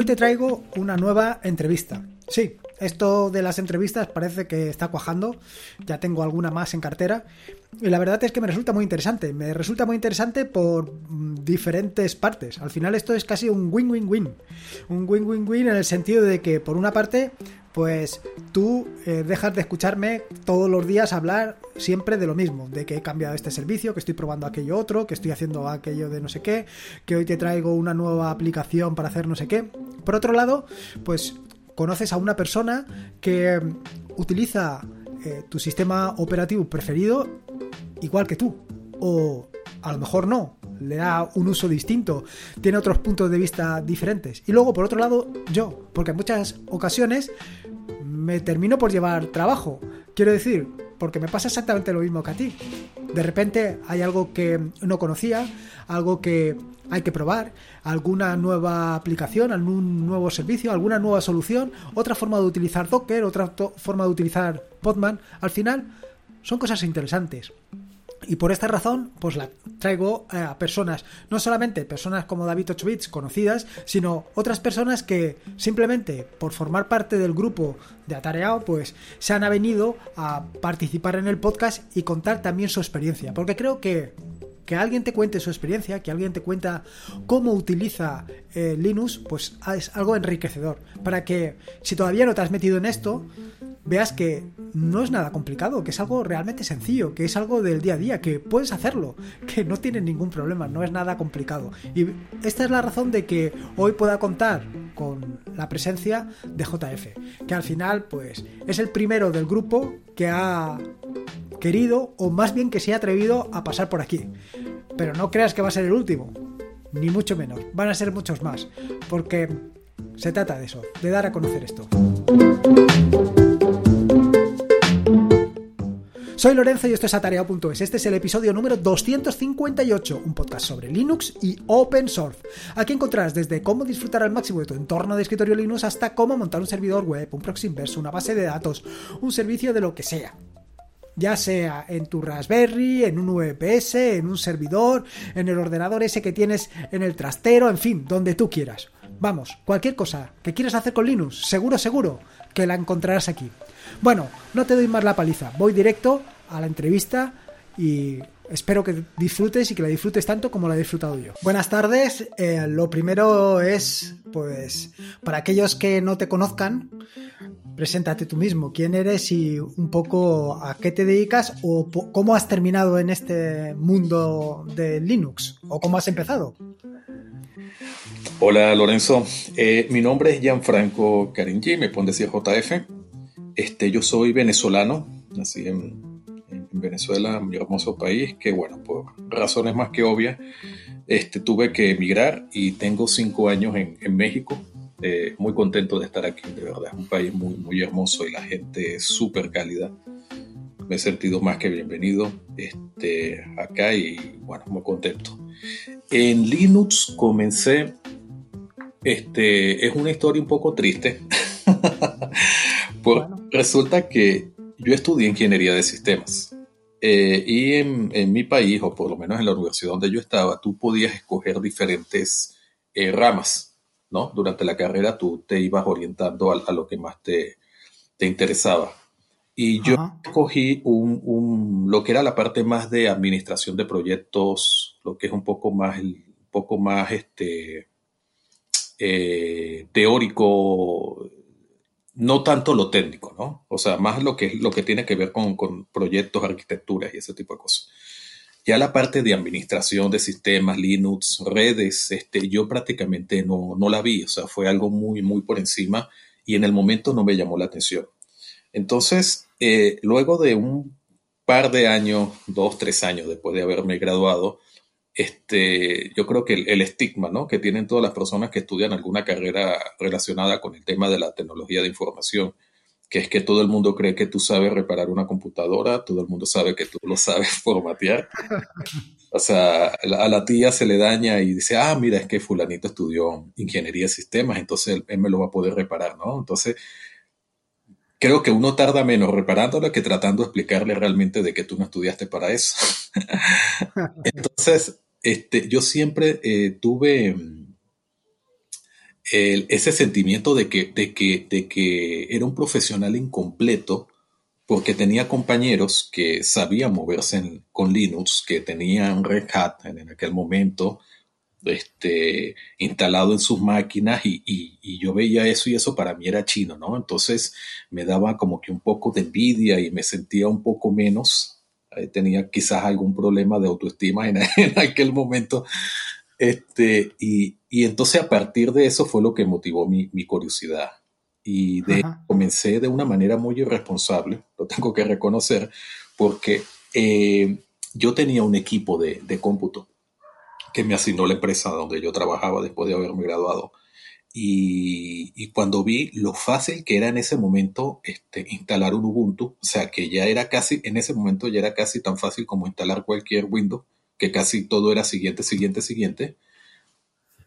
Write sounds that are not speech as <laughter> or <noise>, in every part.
Hoy te traigo una nueva entrevista. Sí, esto de las entrevistas parece que está cuajando. Ya tengo alguna más en cartera. Y la verdad es que me resulta muy interesante. Me resulta muy interesante por mm, diferentes partes. Al final esto es casi un win-win-win. Un win-win-win en el sentido de que, por una parte, pues tú eh, dejas de escucharme todos los días hablar siempre de lo mismo, de que he cambiado este servicio, que estoy probando aquello otro, que estoy haciendo aquello de no sé qué, que hoy te traigo una nueva aplicación para hacer no sé qué. Por otro lado, pues conoces a una persona que utiliza eh, tu sistema operativo preferido igual que tú. O a lo mejor no, le da un uso distinto, tiene otros puntos de vista diferentes. Y luego, por otro lado, yo, porque en muchas ocasiones me termino por llevar trabajo. Quiero decir, porque me pasa exactamente lo mismo que a ti. De repente hay algo que no conocía, algo que hay que probar, alguna nueva aplicación, algún nuevo servicio, alguna nueva solución, otra forma de utilizar Docker, otra forma de utilizar Podman. Al final son cosas interesantes. Y por esta razón, pues la traigo eh, a personas, no solamente personas como David Ochwitz, conocidas, sino otras personas que simplemente por formar parte del grupo de Atareado, pues se han venido a participar en el podcast y contar también su experiencia. Porque creo que que alguien te cuente su experiencia, que alguien te cuenta cómo utiliza eh, Linux, pues es algo enriquecedor. Para que si todavía no te has metido en esto, veas que no es nada complicado, que es algo realmente sencillo, que es algo del día a día, que puedes hacerlo, <laughs> que no tiene ningún problema, no es nada complicado. Y esta es la razón de que hoy pueda contar con la presencia de JF, que al final pues es el primero del grupo que ha querido o más bien que se ha atrevido a pasar por aquí. Pero no creas que va a ser el último, ni mucho menos, van a ser muchos más, porque se trata de eso, de dar a conocer esto. Soy Lorenzo y esto es Atareado.es. Este es el episodio número 258, un podcast sobre Linux y Open Source. Aquí encontrarás desde cómo disfrutar al máximo de tu entorno de escritorio Linux hasta cómo montar un servidor web, un proxy inverso, una base de datos, un servicio de lo que sea ya sea en tu Raspberry, en un VPS, en un servidor, en el ordenador ese que tienes en el trastero, en fin, donde tú quieras. Vamos, cualquier cosa que quieras hacer con Linux, seguro, seguro que la encontrarás aquí. Bueno, no te doy más la paliza, voy directo a la entrevista y espero que disfrutes y que la disfrutes tanto como la he disfrutado yo. Buenas tardes, eh, lo primero es, pues, para aquellos que no te conozcan, preséntate tú mismo, quién eres y un poco a qué te dedicas o cómo has terminado en este mundo de Linux o cómo has empezado. Hola Lorenzo, eh, mi nombre es Gianfranco Caringi, me pone decir JF. Este, yo soy venezolano, nací en, Venezuela, mi hermoso país, que bueno, por razones más que obvias, este, tuve que emigrar y tengo cinco años en, en México eh, muy contento de estar aquí, de verdad. Es un país muy, muy hermoso y la gente es súper cálida. Me he sentido más que bienvenido este, acá y bueno, muy contento. En Linux comencé, este, es una historia un poco triste. <laughs> Resulta que yo estudié ingeniería de sistemas. Eh, y en, en, mi país, o por lo menos en la universidad donde yo estaba, tú podías escoger diferentes eh, ramas ¿no? Durante la carrera tú te ibas orientando a, lo que más te, te interesaba. Y yo escogí un, lo que era la parte más de administración de proyectos, lo que es un poco más, un poco más este, eh, teórico, no tanto lo técnico, ¿no? O sea, más lo que, lo que tiene que ver con, con proyectos, arquitecturas y ese tipo de cosas. Ya la parte de administración de sistemas, Linux, redes, este, yo prácticamente no, no la vi, o sea, fue algo muy, muy por encima y en el momento no me llamó la atención. Entonces, eh, luego de un par de años, dos, tres años después de haberme graduado, este, yo creo que el, el, estigma ¿no? que tienen todas las personas que estudian alguna carrera relacionada con el tema de la tecnología de información que es que todo el mundo cree que tú sabes reparar una computadora, todo el mundo sabe que tú lo sabes <laughs> formatear. O sea, a la tía se le daña y dice, ah, mira, es que fulanito estudió ingeniería de sistemas, entonces él, me lo va a poder reparar, ¿no? Entonces, creo que uno tarda menos reparándolo que tratando de explicarle realmente de que tú no estudiaste para eso. <laughs> entonces, este, yo siempre eh, tuve ese sentimiento de que, era un profesional incompleto porque tenía compañeros que sabían moverse con Linux, que tenían Red Hat en, aquel momento este, instalado en sus máquinas y, yo veía eso y eso para mí era chino, ¿no? Entonces me daba como que un poco de envidia y me sentía un poco menos. Tenía quizás algún problema de autoestima en, <laughs> en aquel momento. Este, y, y, entonces a partir de eso fue lo que motivó mi, mi curiosidad y de, comencé de una manera muy irresponsable, lo tengo que reconocer, porque eh, yo tenía un equipo de, de, cómputo que me asignó la empresa donde yo trabajaba después de haberme graduado. Y, cuando vi lo fácil que era en ese momento este, instalar un Ubuntu, o sea que ya era casi, en ese momento ya era casi tan fácil como instalar cualquier Windows, que casi todo era siguiente, siguiente, siguiente.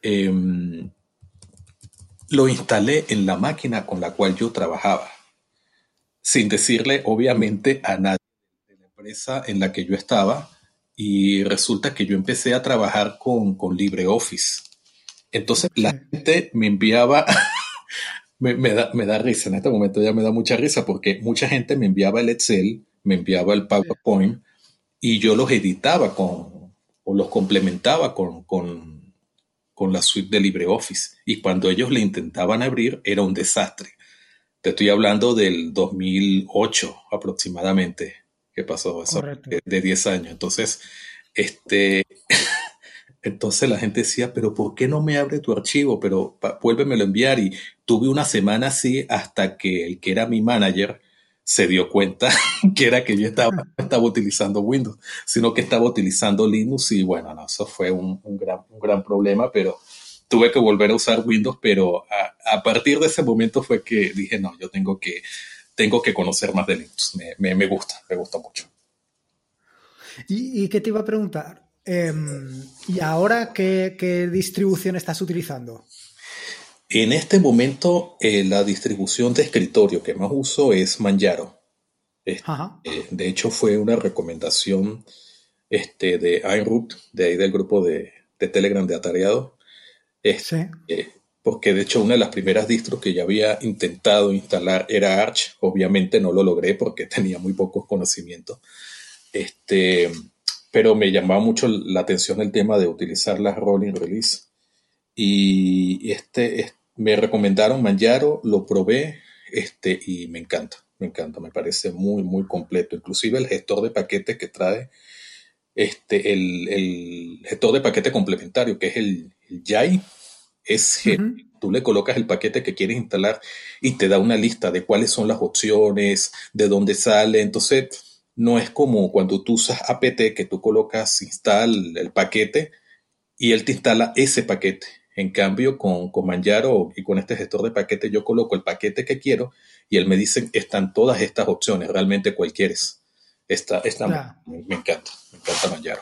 Eh, lo instalé en la máquina con la cual yo trabajaba, sin decirle obviamente a nadie de la empresa en la que yo estaba. Y resulta que yo empecé a trabajar con LibreOffice. Entonces la gente me enviaba, <laughs> me, da, me da risa, en este momento ya me da mucha risa porque mucha gente me enviaba el Excel, me enviaba el PowerPoint y yo los editaba con, o los complementaba con, con con la suite de LibreOffice y cuando ellos le intentaban abrir era un desastre. Te estoy hablando del 2008 aproximadamente, que pasó eso de, 10 años. Entonces, este, <laughs> entonces la gente decía, pero ¿por qué no me abre tu archivo? Pero vuélvemelo a enviar. Y tuve una semana así hasta que el que era mi manager se dio cuenta <laughs> que era que yo estaba, estaba utilizando Windows, sino que estaba utilizando Linux y bueno, no, eso fue un, un, gran, un gran problema, pero tuve que volver a usar Windows, pero a, a, partir de ese momento fue que dije, no, yo tengo que, tengo que conocer más de Linux, me, me, me gusta, me gusta mucho. ¿Y, y qué te iba a preguntar? Eh, ¿Y ahora qué, qué distribución estás utilizando? En este momento, eh, la distribución de escritorio que más uso es Manjaro. Este, eh, de hecho, fue una recomendación este, de iRoot, de ahí del grupo de, Telegram de Atareado. Este, eh, porque de hecho una de las primeras distros que ya había intentado instalar era Arch. Obviamente no lo logré porque <laughs> tenía muy pocos conocimientos. Este, pero me llamaba mucho la atención el tema de utilizar las rolling release. Y este, me recomendaron Manjaro, lo probé este, y me encanta, me encanta, me parece muy, muy completo. Inclusive el gestor de paquetes que trae este, el, el gestor de paquete complementario, que es el, el YAI, es tú le colocas el paquete que quieres instalar y te da una lista de cuáles son las opciones, de dónde sale. Entonces, no es como cuando tú usas apt que tú colocas install el paquete y él te instala ese paquete. En cambio, con, con Manjaro y con este gestor de paquetes, yo coloco el paquete que quiero y él me dice, están todas estas opciones, realmente cuál quieres. Esta, esta me, encanta, me encanta Manjaro.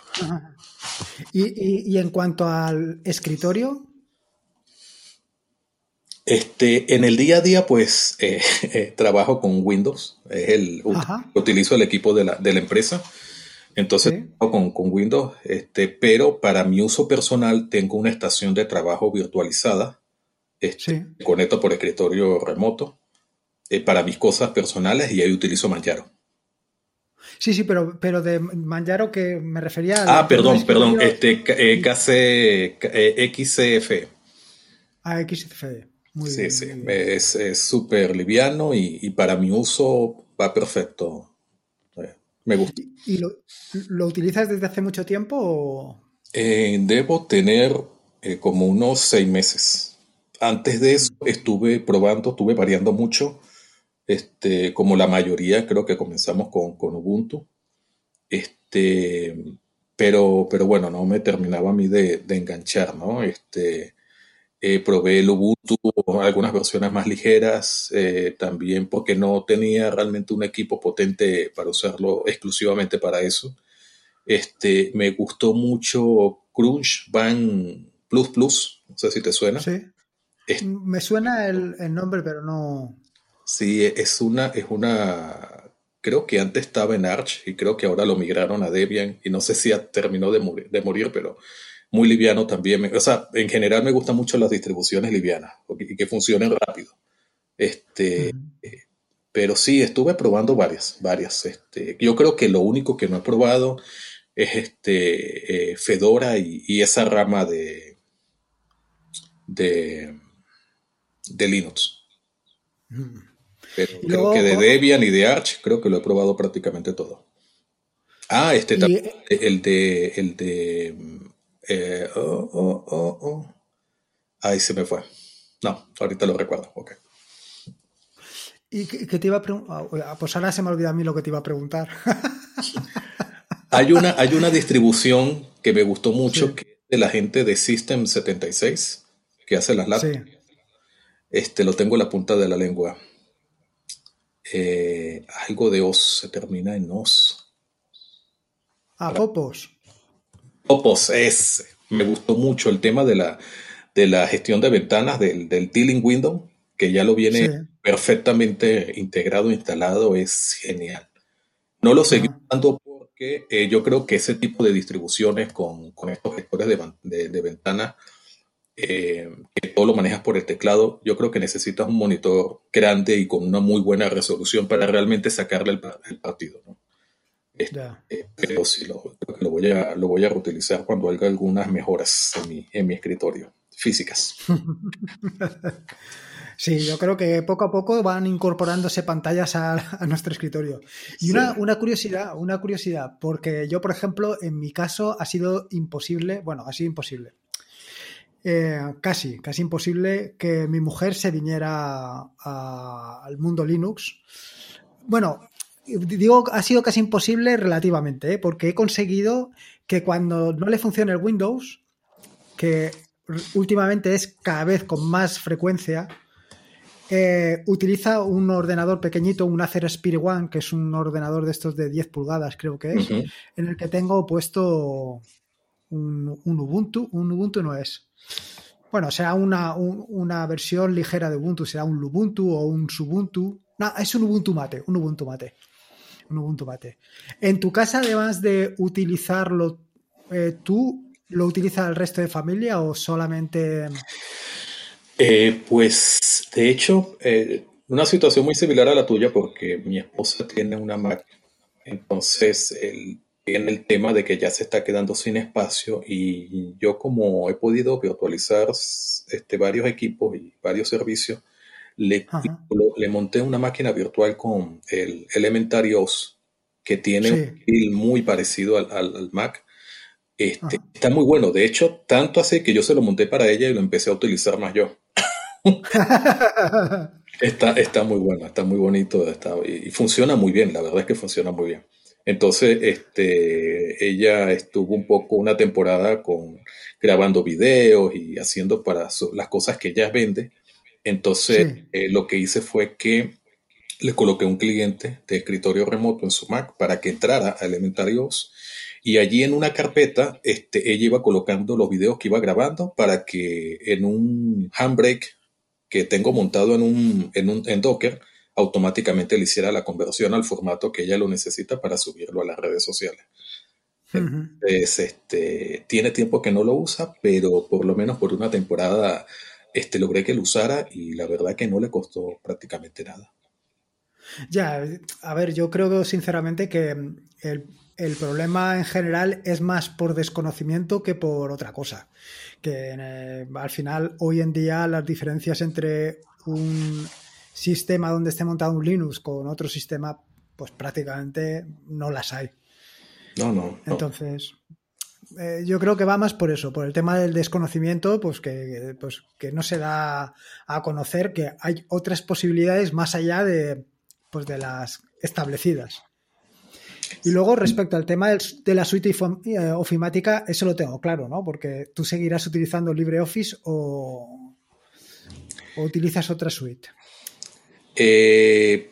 ¿Y, en cuanto al escritorio? Este, en el día a día, pues, eh, <laughs> eh, trabajo con Windows. Es el, utilizo el equipo de la, de la empresa. Entonces, con, con, Windows, este, pero para mi uso personal tengo una estación de trabajo virtualizada. Este, Conecto por escritorio remoto eh, para mis cosas personales y ahí utilizo Manjaro. Sí, sí, pero, pero de Manjaro que me refería a... Ah, perdón, perdón, este, KC, eh, XCF. Ah, XCF. Muy sí, bien, sí, es súper liviano y, y para mi uso va perfecto. Me gusta. ¿Y, lo, utilizas desde hace mucho tiempo? Eh, debo tener eh, como unos seis meses. Antes de eso estuve probando, estuve variando mucho. Este, como la mayoría, creo que comenzamos con, con Ubuntu. Este, pero, pero bueno, no me terminaba a mí de, de enganchar, ¿no? Este, eh, probé el Ubuntu, algunas versiones más ligeras, eh, también porque no tenía realmente un equipo potente para usarlo exclusivamente para eso. Este, me gustó mucho Crunch Band Plus Plus, no sé si te suena. Sí. me suena el, nombre, pero no. Sí, es una, es una, creo que antes estaba en Arch y creo que ahora lo migraron a Debian y no sé si terminó de, morir, de morir pero muy liviano también. O sea, en general me gustan mucho las distribuciones livianas y que funcionen rápido. Este, pero sí, estuve probando varias, varias. Este, yo creo que lo único que no he probado es este eh, Fedora y, esa rama de, de, de Linux. Pero creo que de Debian y de Arch creo que lo he probado prácticamente todo. Ah, este también, el de, el de, eh, oh, oh, oh, oh, Ahí se me fue. No, ahorita lo recuerdo. Ok. ¿Y qué te iba a preguntar? Ah, pues ahora se me olvida a mí lo que te iba a preguntar. <laughs> hay, una, hay una distribución que me gustó mucho, que es de la gente de System 76, que hace las laptops. Este, lo tengo en la punta de la lengua. Eh, algo de os, se termina en os. Ah, Popos. Popos, es. Me gustó mucho el tema de la, de la gestión de ventanas del, del Tiling Window, que ya lo viene perfectamente integrado, instalado, es genial. No lo seguí usando porque eh, yo creo que ese tipo de distribuciones con, estos gestores de, de, ventana, eh, que todo lo manejas por el teclado, yo creo que necesitas un monitor grande y con una muy buena resolución para realmente sacarle el, partido. Este, eh, pero sí, lo, lo, voy a, lo voy a reutilizar cuando haga algunas mejoras en mi, en mi escritorio, físicas. <laughs> Sí, yo creo que poco a poco van incorporándose pantallas a, nuestro escritorio. Y una, una, curiosidad, una curiosidad, porque yo, por ejemplo, en mi caso ha sido imposible, bueno, ha sido imposible. Eh, casi, casi imposible que mi mujer se viniera al mundo Linux. Bueno, digo, ha sido casi imposible relativamente, ¿eh? porque he conseguido que cuando no le funcione el Windows, que últimamente es cada vez con más frecuencia, eh, utiliza un ordenador pequeñito, un Acer Spirit One, que es un ordenador de estos de 10 pulgadas, creo que es, en el que tengo puesto un, Ubuntu. Un Ubuntu no es. Bueno, será una, una, versión ligera de Ubuntu, será un Lubuntu o un Subuntu. No, es un Ubuntu Mate, un Ubuntu Mate. Un Ubuntu Mate. En tu casa, además de utilizarlo eh, tú, ¿lo utiliza el resto de familia o solamente eh, pues de hecho, eh, una situación muy similar a la tuya porque mi esposa tiene una Mac, entonces él tiene el tema de que ya se está quedando sin espacio y yo como he podido virtualizar este, varios equipos y varios servicios, le, le monté una máquina virtual con el Elementary OS que tiene un feel muy parecido al, Mac. Este, está muy bueno. De hecho, tanto así que yo se lo monté para ella y lo empecé a utilizar más yo. <laughs> está, está muy bueno, está muy bonito está, y, funciona muy bien, la verdad es que funciona muy bien. Entonces, este, ella estuvo un poco una temporada con grabando videos y haciendo para las cosas que ella vende. Entonces, eh, lo que hice fue que le coloqué un cliente de escritorio remoto en su Mac para que entrara a Elementary OS y allí en una carpeta este, ella iba colocando los videos que iba grabando para que en un handbrake que tengo montado en un, en un en Docker, automáticamente le hiciera la conversión al formato que ella lo necesita para subirlo a las redes sociales. este, tiene tiempo que no lo usa, pero por lo menos por una temporada este, logré que lo usara y la verdad que no le costó prácticamente nada. Ya, a ver, yo creo sinceramente que el, el problema en general es más por desconocimiento que por otra cosa que eh, al final hoy en día las diferencias entre un sistema donde esté montado un Linux con otro sistema, pues prácticamente no las hay. No, no. Entonces, eh, yo creo que va más por eso, por el tema del desconocimiento, pues que, pues no se da a conocer que hay otras posibilidades más allá de, pues las establecidas. Y luego, respecto al tema de la suite eh, ofimática, eso lo tengo claro, ¿no? Porque tú seguirás utilizando LibreOffice o, o utilizas otra suite. Eh,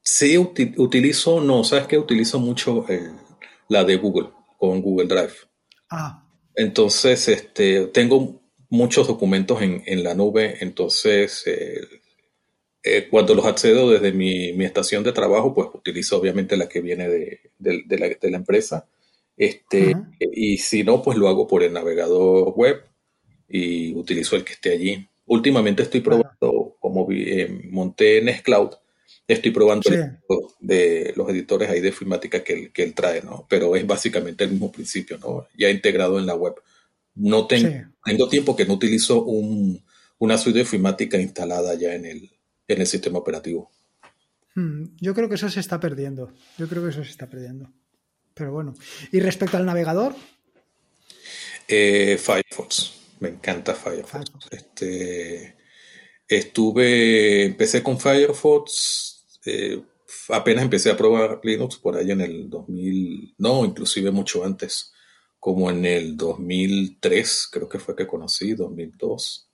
sí, utilizo, no, sabes que utilizo mucho la de Google con Google Drive. Ah. Entonces, este, tengo muchos documentos en, en la nube, entonces eh, eh, cuando los accedo desde mi, estación de trabajo, pues utilizo obviamente la que viene de, la, empresa. Este, Y si no, pues lo hago por el navegador web y utilizo el que esté allí. Últimamente estoy probando, como vi, eh, monté Nextcloud, estoy probando de los editores ahí de filmática que él, que él trae, ¿no? Pero es básicamente el mismo principio, ¿no? Ya integrado en la web. No tengo, tengo tiempo que no utilizo un, una suite de filmática instalada ya en el, en el sistema operativo. Hmm, yo creo que eso se está perdiendo. Yo creo que eso se está perdiendo. Pero bueno. ¿Y respecto al navegador? Eh, Firefox. Me encanta Firefox. Este, estuve, empecé con Firefox. Eh, apenas empecé a probar Linux por ahí en el 2000, no, inclusive mucho antes, como en el 2003, creo que fue que conocí, 2002.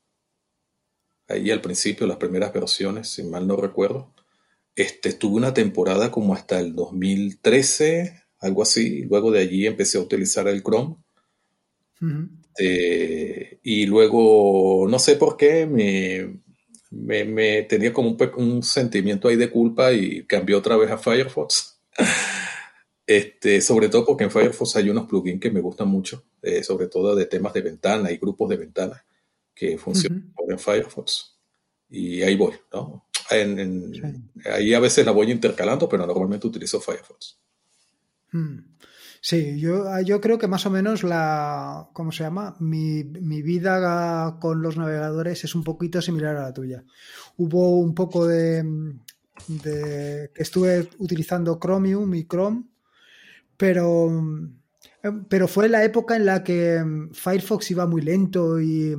Ahí al principio, las primeras versiones, si mal no recuerdo. Este, estuve una temporada como hasta el 2013, algo así. Luego de allí empecé a utilizar el Chrome. Eh, y luego, no sé por qué, me, me, tenía como un, sentimiento ahí de culpa y cambió otra vez a Firefox. <laughs> Este, sobre todo porque en Firefox hay unos plugins que me gustan mucho, eh, sobre todo de temas de ventana y grupos de ventana que funcionan en Firefox. Y ahí voy, ¿no? Ahí a veces la voy intercalando, pero normalmente utilizo Firefox. Hmm. Sí, yo, yo creo que más o menos la, ¿cómo se llama? Mi, vida con los navegadores es un poquito similar a la tuya. Hubo un poco de, de que estuve utilizando Chromium y Chrome, pero, pero fue la época en la que Firefox iba muy lento y...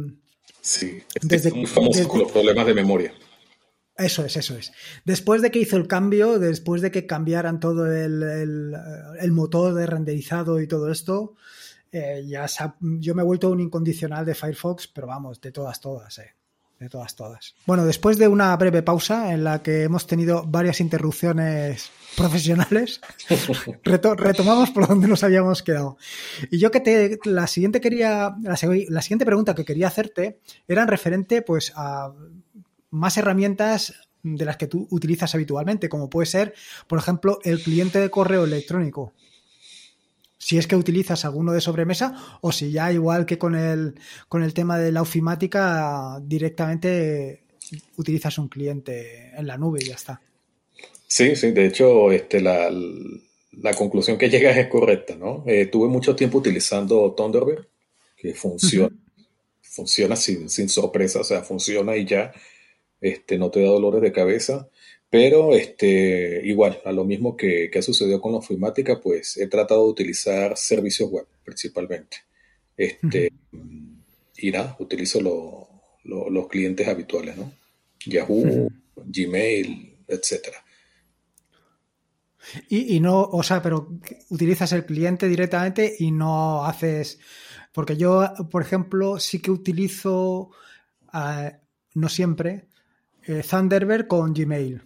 Sí, es muy famoso con los problemas de memoria. Eso es, eso es. Después de que hizo el cambio, después de que cambiaran todo el, motor de renderizado y todo esto, eh, ya yo me he vuelto un incondicional de Firefox, pero vamos, de todas, todas, eh. De todas, todas. Bueno, después de una breve pausa en la que hemos tenido varias interrupciones profesionales, <laughs> retomamos por donde nos habíamos quedado. Y yo que te, la siguiente quería, la, la siguiente pregunta que quería hacerte era en referente, pues, a más herramientas de las que tú utilizas habitualmente, como puede ser, por ejemplo, el cliente de correo electrónico. Si es que utilizas alguno de sobremesa o si ya igual que con el, con el tema de la ofimática directamente utilizas un cliente en la nube y ya está. Sí, sí, de hecho este, la, conclusión que <laughs> llegas es correcta, ¿no? Eh, tuve mucho tiempo utilizando Thunderbird, que funciona, funciona sin, sin sorpresa, o sea, funciona y ya este, no te da dolores de cabeza, pero este, igual, a lo mismo que, ha sucedido con la ofimática, pues he tratado de utilizar servicios web principalmente. Este, Y nada, utilizo los clientes habituales, ¿no? Yahoo, Gmail, etcétera. Y, y, no, o sea, pero utilizas el cliente directamente y no haces. Porque yo, por ejemplo, sí que utilizo, ah, no siempre, eh, Thunderbird con Gmail.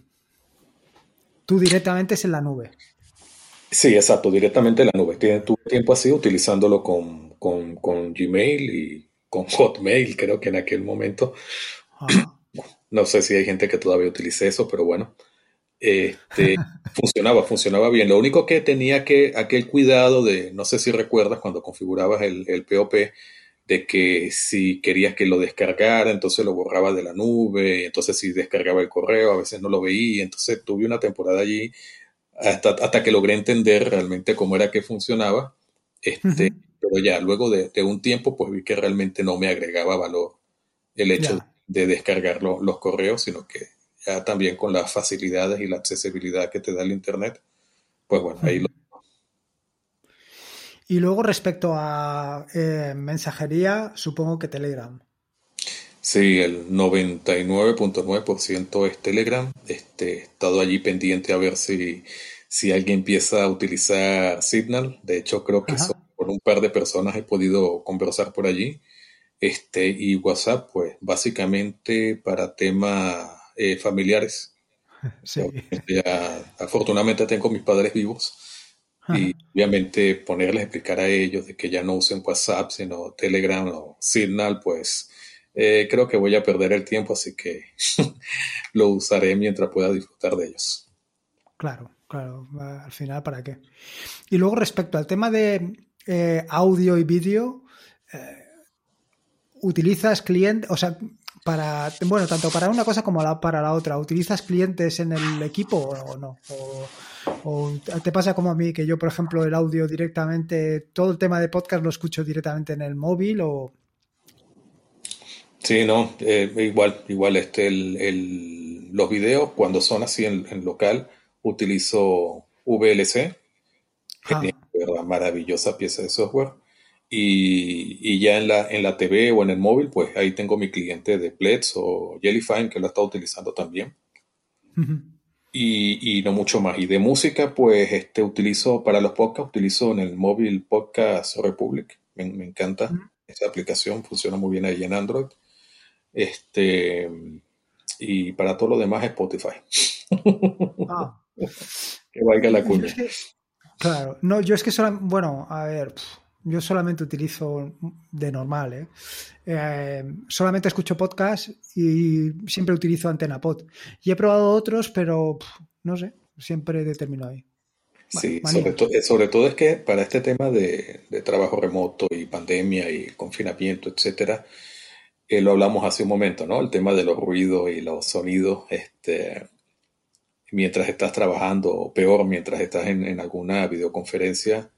Tú directamente es en la nube. Sí, exacto, directamente en la nube. Tuve tiempo así utilizándolo con, Gmail y con <laughs> Hotmail, creo que en aquel momento. No sé si hay gente que todavía utilice eso, pero bueno. Este, <laughs> funcionaba, funcionaba bien. Lo único que tenía que, aquel cuidado de, no sé si recuerdas cuando configurabas el, el POP, de que si querías que lo descargara, entonces lo borraba de la nube, entonces si descargaba el correo, a veces no lo veía, entonces tuve una temporada allí hasta, hasta que logré entender realmente cómo era que funcionaba, este, pero ya luego de, un tiempo pues vi que realmente no me agregaba valor el hecho de descargar los correos, sino que ya también con las facilidades y la accesibilidad que te da el Internet, pues bueno, ahí lo y luego respecto a eh, mensajería, supongo que Telegram. Sí, el 99.9% es Telegram. Este, he estado allí pendiente a ver si, si alguien empieza a utilizar Signal. De hecho, creo que por un par de personas he podido conversar por allí. Este, y WhatsApp, pues básicamente para temas eh, familiares. <laughs> Sí. afortunadamente tengo mis padres vivos y obviamente ponerles a explicar a ellos de que ya no usen WhatsApp, sino Telegram o Signal, pues eh, creo que voy a perder el tiempo, así que <laughs> lo usaré mientras pueda disfrutar de ellos. Claro, claro, al final, ¿para qué? Y luego respecto al tema de, eh, audio y vídeo, eh, utilizas clientes, o sea, para, bueno, tanto para una cosa como para la otra, ¿utilizas clientes en el equipo o no? O, te pasa como a mí, que yo, por ejemplo, el audio directamente, todo el tema de podcast lo escucho directamente en el móvil o... Sí, no, eh, igual, igual este, el, los videos cuando son así en, local, utilizo VLC, ah. una maravillosa pieza de software. Y, ya en la, en la TV o en el móvil, pues ahí tengo mi cliente de Plets o Jellyfine que lo está utilizando también. y, no mucho más. Y de música, pues este utilizo para los podcasts, utilizo en el móvil Podcast Republic. Me, encanta esa aplicación, funciona muy bien ahí en Android. Este, y para todo lo demás Spotify. Ah. <laughs> que valga la cuña. <laughs> claro, no, yo es que solo, bueno, a ver, yo solamente utilizo de normal, ¿eh? Eh, solamente escucho podcast y siempre utilizo Antena Pod. Y he probado otros, pero no sé, siempre determino ahí. Sí, sobre, sobre, todo es que para este tema de, de trabajo remoto y pandemia y confinamiento, etcétera, eh, lo hablamos hace un momento, ¿no? El tema de los ruidos y los sonidos, este, mientras estás trabajando, o peor, mientras estás en, alguna videoconferencia,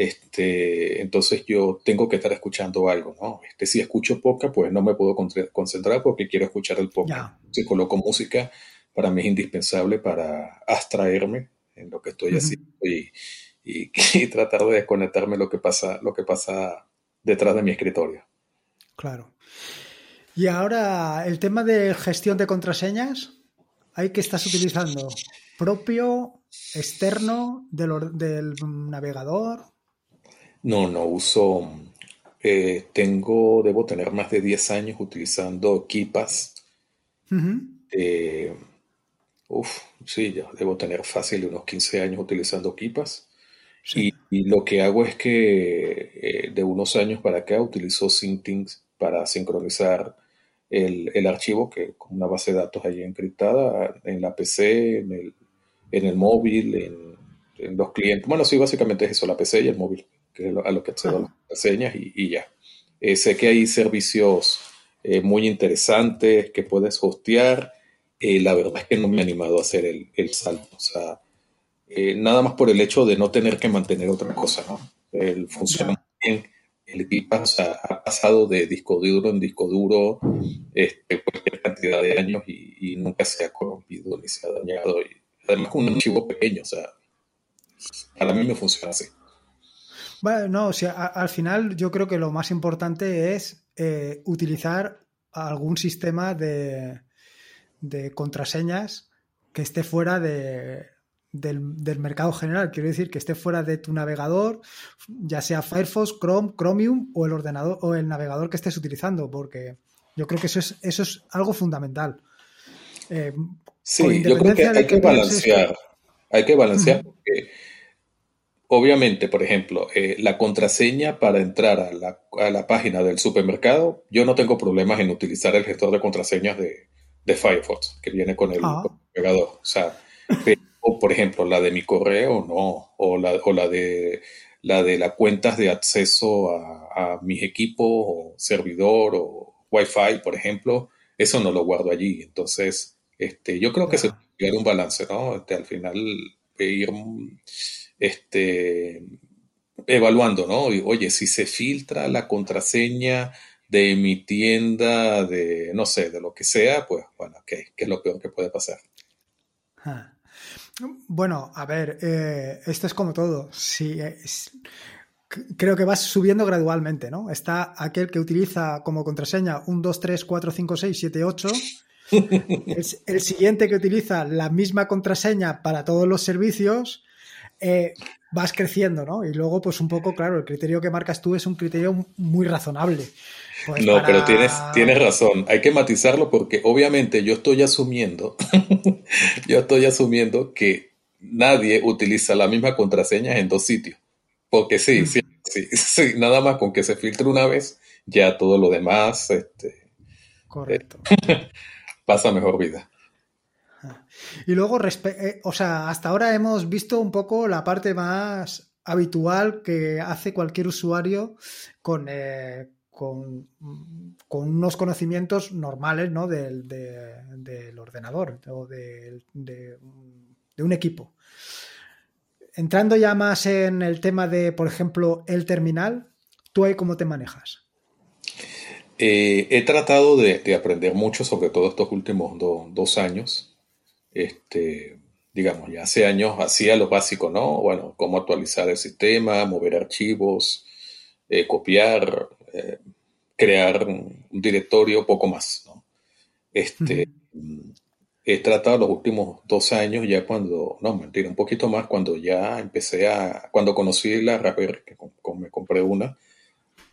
este, entonces yo tengo que estar escuchando algo, ¿no? Este, si escucho podcast, pues no me puedo concentrar porque quiero escuchar el podcast. Si coloco música, para mí es indispensable para abstraerme en lo que estoy haciendo y, y, <laughs> y, tratar de desconectarme lo que pasa, lo que pasa detrás de mi escritorio. Claro. Y ahora el tema de gestión de contraseñas, ¿hay que estás utilizando? ¿Propio, externo, del, navegador? No, no uso. Eh, tengo, debo tener más de 10 años utilizando Kipas. Eh, uf, sí, ya debo tener fácil unos 15 años utilizando Kipas. Y, lo que hago es que eh, de unos años para acá utilizo Syntings para sincronizar el, archivo, que con una base de datos ahí encriptada en la PC, en el, en el móvil, en, los clientes. Bueno, sí, básicamente es eso, la PC y el móvil, que es a lo que accedo las señas y, ya. Eh, sé que hay servicios eh, muy interesantes que puedes hostear. Eh, la verdad es que no me he animado a hacer el, el salto. O sea, nada más por el hecho de no tener que mantener otra cosa, ¿no? El funciona bien el equipo ha pasado de disco duro en disco duro este, cualquier cantidad de años y, nunca se ha corrompido ni se ha dañado. Y además, un archivo pequeño, o sea, para mí me funciona así. Bueno, no, o sea, al final yo creo que lo más importante es eh, utilizar algún sistema de, de contraseñas que esté fuera de, del, mercado general. Quiero decir que esté fuera de tu navegador, ya sea Firefox, Chrome, Chromium o el ordenador o el navegador que estés utilizando, porque yo creo que eso es, eso es algo fundamental. Eh, sí, yo creo que hay que, balancear. Hay que balancear porque obviamente, por ejemplo, eh, la contraseña para entrar a la, a la, página del supermercado, yo no tengo problemas en utilizar el gestor de contraseñas de, de Firefox, que viene con el, ah. navegador. O sea, por ejemplo, la de mi correo, no, o la, o la de la de las cuentas de acceso a, mis equipos o servidor o Wi-Fi, por ejemplo, eso no lo guardo allí. Entonces, este, yo creo que se tiene un balance, ¿no? Este, al final ir este, evaluando, ¿no? oye, si se filtra la contraseña de mi tienda, de no sé, de lo que sea, pues bueno, ¿qué, qué es lo peor que puede pasar? Ah. Bueno, a ver, eh, esto es como todo. creo que vas subiendo gradualmente, ¿no? Está aquel que utiliza como contraseña 1, 2, 3, 4, 5, 6, 7, 8. El, siguiente que utiliza la misma contraseña para todos los servicios. Eh, vas creciendo, ¿no? Y luego, pues un poco, claro, el criterio que marcas tú es un criterio muy razonable. Pues no, pero tienes, tienes razón. Hay que matizarlo porque obviamente yo estoy asumiendo, <laughs> yo estoy asumiendo que nadie utiliza la misma contraseña en dos sitios. Porque sí, sí, <laughs> sí, nada más con que se filtre una vez, ya todo lo demás, este, Correcto. <laughs> pasa mejor vida. Y luego, eh, o sea, hasta ahora hemos visto un poco la parte más habitual que hace cualquier usuario con, eh, con, unos conocimientos normales ¿no? del, de, del ordenador o de, de, un equipo. Entrando ya más en el tema de, por ejemplo, el terminal, ¿tú ahí cómo te manejas? Eh, he tratado de, de, aprender mucho, sobre todo estos últimos do, dos años. Este, digamos, ya hace años hacía lo básico, ¿no? Bueno, cómo actualizar el sistema, mover archivos, eh, copiar, eh, crear un, un, directorio, poco más, ¿no? Este, uh -huh. He tratado los últimos dos años, ya cuando, no, mentira, un poquito más, cuando ya empecé a, cuando conocí la Raspberry, que me compré una,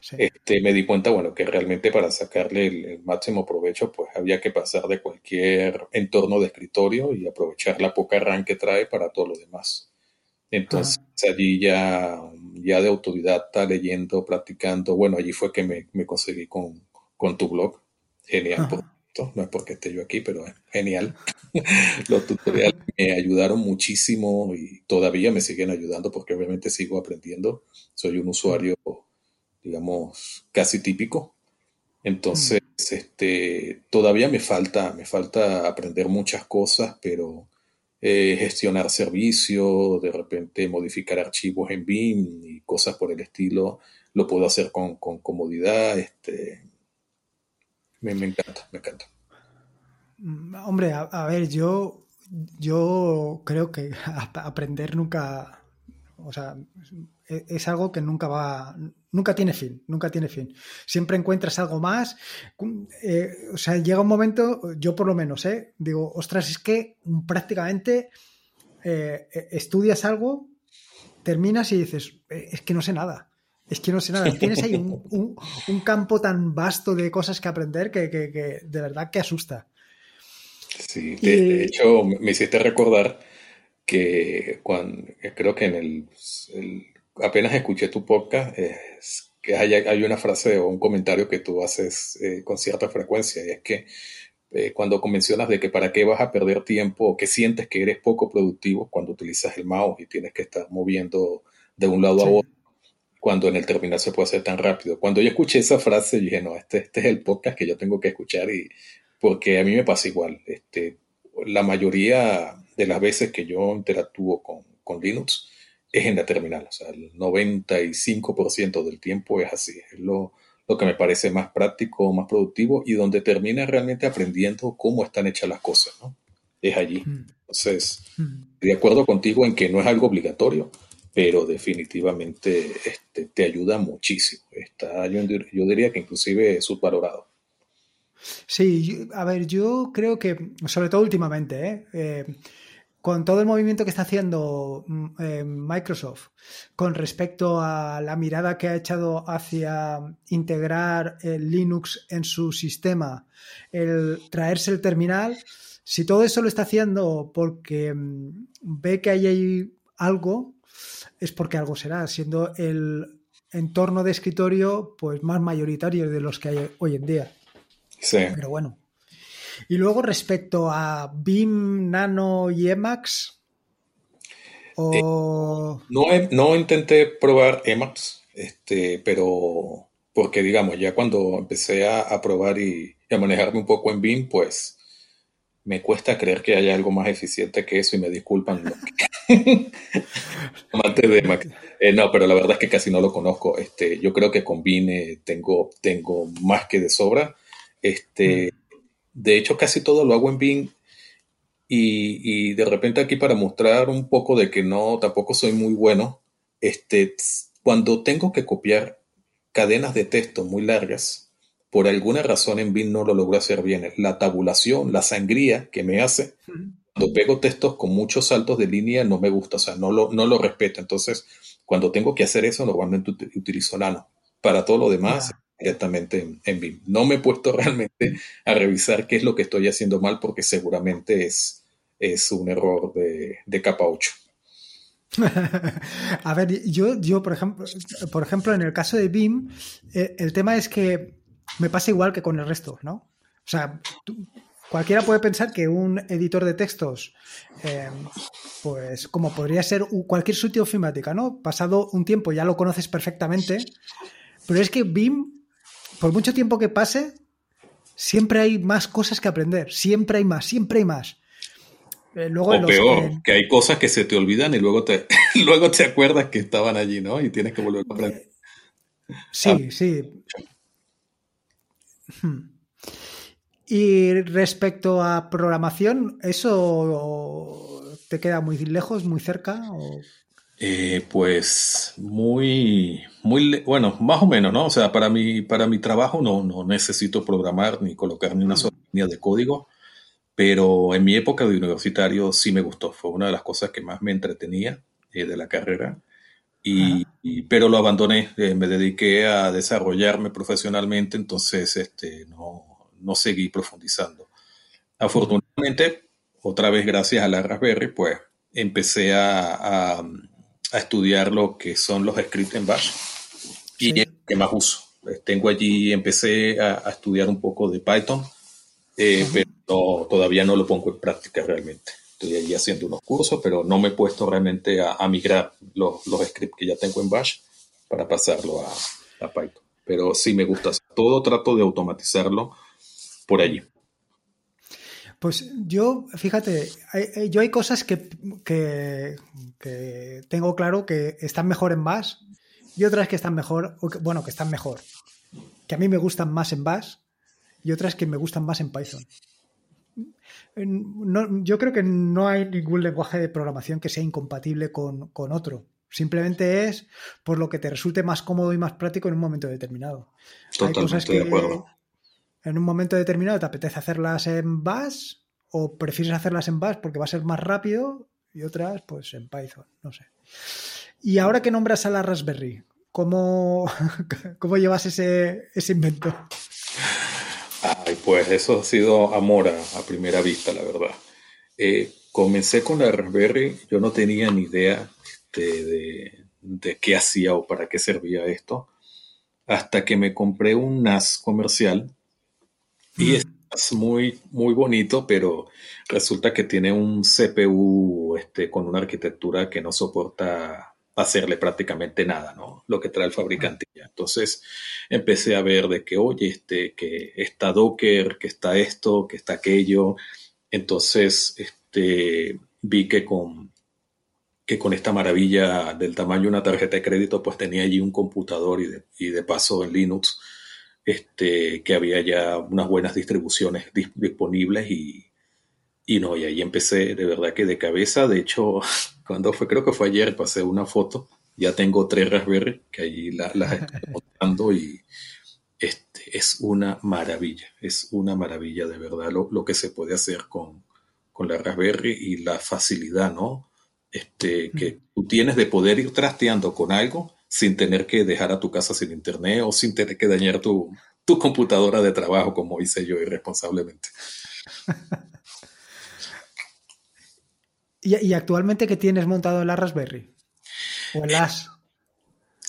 Sí. Este, me di cuenta, bueno, que realmente para sacarle el, el, máximo provecho, pues había que pasar de cualquier entorno de escritorio y aprovechar la poca RAM que trae para todo lo demás. Entonces, Ajá. allí ya, ya de autodidacta, leyendo, practicando, bueno, allí fue que me, me conseguí con, con, tu blog. Genial, por, no es porque esté yo aquí, pero es genial. <laughs> Los tutoriales me ayudaron muchísimo y todavía me siguen ayudando porque obviamente sigo aprendiendo. Soy un usuario digamos, casi típico. Entonces, mm. este, todavía me falta, me falta aprender muchas cosas, pero eh, gestionar servicios, de repente modificar archivos en BIM y cosas por el estilo, lo puedo hacer con, con comodidad. Este, me, me, encanta, me encanta. Hombre, a, a ver, yo, yo creo que <laughs> aprender nunca, o sea, es algo que nunca va, nunca tiene fin, nunca tiene fin. Siempre encuentras algo más. Eh, o sea, llega un momento, yo por lo menos, ¿eh? digo, ostras, es que prácticamente eh, estudias algo, terminas y dices, eh, es que no sé nada. Es que no sé nada. Tienes ahí un, <laughs> un, un campo tan vasto de cosas que aprender que, que, que de verdad que asusta. Sí, de, y... de hecho me hiciste recordar que cuando, creo que en el, el apenas escuché tu podcast, es que hay, hay, una frase o un comentario que tú haces eh, con cierta frecuencia y es que eh, cuando mencionas de que para qué vas a perder tiempo o que sientes que eres poco productivo cuando utilizas el mouse y tienes que estar moviendo de un lado sí. a otro, cuando en el terminal se puede hacer tan rápido. Cuando yo escuché esa frase, dije, no, este, este es el podcast que yo tengo que escuchar y porque a mí me pasa igual. Este, la mayoría de las veces que yo interactúo con, con Linux, es en la terminal. O sea, el 95% del tiempo es así. Es lo, lo, que me parece más práctico, más productivo y donde termina realmente aprendiendo cómo están hechas las cosas, ¿no? Es allí. Entonces, de acuerdo contigo en que no es algo obligatorio, pero definitivamente este, te ayuda muchísimo. Está, yo, yo diría que inclusive es subvalorado. Sí, a ver, yo creo que, sobre todo últimamente, ¿eh? eh con todo el movimiento que está haciendo eh, Microsoft con respecto a la mirada que ha echado hacia integrar el Linux en su sistema, el traerse el terminal, si todo eso lo está haciendo porque mm, ve que hay algo, es porque algo será, siendo el entorno de escritorio pues más mayoritario de los que hay hoy en día. Sí. Pero bueno. Y luego respecto a BIM, Nano y Emacs. O... Eh, no, no, intenté probar Emacs, este, pero porque digamos, ya cuando empecé a, a probar y, y, a manejarme un poco en BIM, pues me cuesta creer que haya algo más eficiente que eso y me disculpan los <laughs> amantes de Emacs. Eh, no, pero la verdad es que casi no lo conozco. Este, yo creo que con BIM eh, tengo, tengo más que de sobra. Este, mm de hecho, casi todo lo hago en BIM y, de repente aquí para mostrar un poco de que no, tampoco soy muy bueno, este, cuando tengo que copiar cadenas de texto muy largas, por alguna razón en BIM no lo logro hacer bien. La tabulación, la sangría que me hace, cuando pego textos con muchos saltos de línea no me gusta, o sea, no lo, no lo respeto. Entonces, cuando tengo que hacer eso, normalmente utilizo Nano. Para todo lo demás, directamente en, BIM. No me he puesto <laughs> realmente a revisar qué es lo que estoy haciendo mal porque seguramente es, es un error de, capa 8. <laughs> a ver, yo, yo por, ejemplo, por ejemplo, en el caso de BIM, eh, el tema es que me pasa igual que con el resto, ¿no? O sea, cualquiera puede pensar que un editor de textos, eh, pues como podría ser cualquier sitio ofimática, ¿no? Pasado un tiempo ya lo conoces perfectamente, pero es que BIM, por mucho tiempo que pase, siempre hay más cosas que aprender, siempre hay más, siempre hay más. Eh, luego o peor, que hay cosas que se te olvidan y luego te, <laughs> luego te acuerdas que estaban allí, ¿no? Y tienes que volver a aprender. Sí, ah. sí. Hmm. Y respecto a programación, ¿eso te queda muy lejos, muy cerca? Eh, pues muy, muy, bueno, más o menos, ¿no? O sea, para mi, para mi trabajo no, no necesito programar ni colocar ni una sola línea de código, pero en mi época de universitario sí me gustó. Fue una de las cosas que más me entretenía eh, de la carrera. Y, pero lo abandoné, eh, me dediqué a desarrollarme profesionalmente, entonces este, no, no seguí profundizando. Afortunadamente, otra vez gracias a la Raspberry, pues empecé a, estudiar lo que son los scripts en Bash y es que más uso. Pues, tengo allí, empecé a, estudiar un poco de Python, eh, pero todavía no lo pongo en práctica realmente. Estoy allí haciendo unos cursos, pero no me he puesto realmente a, migrar los, los, scripts que ya tengo en Bash para pasarlo a, a Python. Pero sí me gusta. Todo trato de automatizarlo por allí. Pues yo, fíjate, yo hay cosas que, tengo claro que están mejor en Bash y otras que están mejor, bueno, que están mejor, que a mí me gustan más en Bash y otras que me gustan más en Python. yo creo que no hay ningún lenguaje de programación que sea incompatible con, otro. Simplemente es por lo que te resulte más cómodo y más práctico en un momento determinado. Totalmente de acuerdo en un momento determinado te apetece hacerlas en Bash o prefieres hacerlas en Bash porque va a ser más rápido y otras pues en Python, no sé. Y ahora que nombras a la Raspberry, ¿cómo, <laughs> cómo llevas ese, invento? Ay, pues eso ha sido amor a, primera vista, la verdad. Eh, comencé con la Raspberry, yo no tenía ni idea este, de, de, qué hacía o para qué servía esto, hasta que me compré un NAS comercial y es muy, muy bonito, pero resulta que tiene un CPU este, con una arquitectura que no soporta hacerle prácticamente nada, ¿no? Lo que trae el fabricante. Entonces empecé a ver de que, oye, este, que está Docker, que está esto, que está aquello. Entonces, este, vi que con, que con esta maravilla del tamaño de una tarjeta de crédito, pues tenía allí un computador y de, y de paso en Linux este, que había ya unas buenas distribuciones disponibles y, y no, y ahí empecé de verdad que de cabeza, de hecho, <laughs> cuando fue, creo que fue ayer, pasé una foto, ya tengo tres Raspberry que allí las estoy <laughs> mostrando y este, es una maravilla, es una maravilla de verdad lo, lo que se puede hacer con, con, la Raspberry y la facilidad, ¿no? Este, que tú tienes de poder ir trasteando con algo sin tener que dejar a tu casa sin internet o sin tener que dañar tu, computadora de trabajo, como hice yo irresponsablemente. ¿Y, actualmente qué tienes montado en la Raspberry? ¿O en las?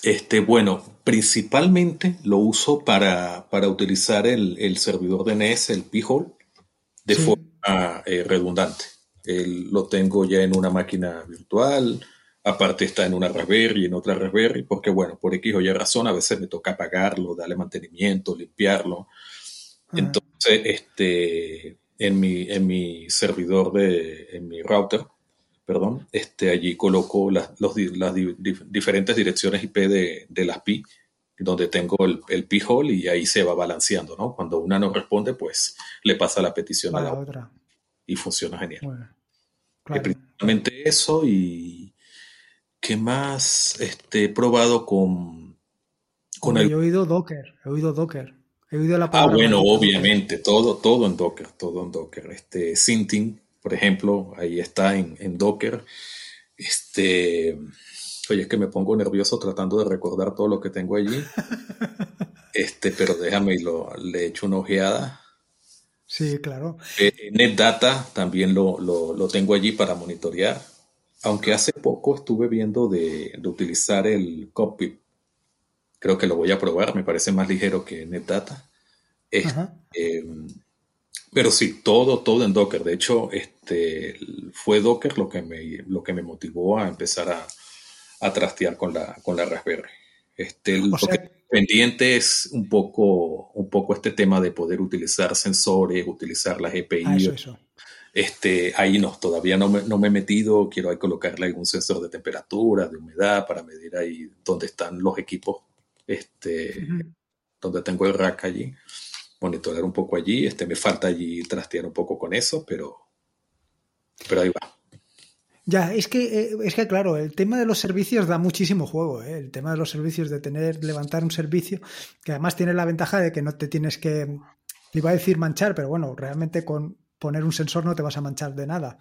Este, bueno, principalmente lo uso para, utilizar el, servidor de NES, el P-Hole, de forma eh, redundante. lo tengo ya en una máquina virtual, Aparte está en una Raspberry y en otra Raspberry, porque bueno, por X o Y razón a veces me toca apagarlo, darle mantenimiento, limpiarlo. Entonces, este, en mi, en mi servidor de, en mi router, perdón, este, allí coloco las, los, las diferentes direcciones IP de, de, las PI, donde tengo el, el P-hole y ahí se va balanceando, ¿no? Cuando una no responde, pues le pasa la petición a la, otra. Y funciona genial. Principalmente eso y ¿Qué más este, he probado con, con el... He oído Docker, he oído Docker. He oído la ah, bueno, obviamente, todo, todo en Docker, todo en Docker. Este, Synthin, por ejemplo, ahí está en, en Docker. Este, oye, es que me pongo nervioso tratando de recordar todo lo que tengo allí. <laughs> este, pero déjame y lo, le echo una ojeada. Sí, claro. Eh, NetData también lo, lo, lo tengo allí para monitorear aunque hace poco estuve viendo de, utilizar el Cockpit. Creo que lo voy a probar, me parece más ligero que NetData. Em, Pero sí, todo, todo en Docker. De hecho, este, fue Docker lo que me, lo que me motivó a empezar a, a trastear con la, con la Raspberry. Este, lo que pendiente es un poco, un poco este tema de poder utilizar sensores, utilizar las EPI. Ah, eso, eso. Este, ahí no, todavía no me, no me he metido. Quiero ahí colocarle algún sensor de temperatura, de humedad, para medir ahí dónde están los equipos, este, uh -huh. donde tengo el rack allí monitorear un poco allí. Este, me falta allí trastear un poco con eso, pero, pero ahí va. Ya, es que, es que claro, el tema de los servicios da muchísimo juego, ¿eh? el tema de los servicios, de tener, levantar un servicio, que además tiene la ventaja de que no te tienes que, iba a decir manchar, pero bueno, realmente con poner un sensor no te vas a manchar de nada.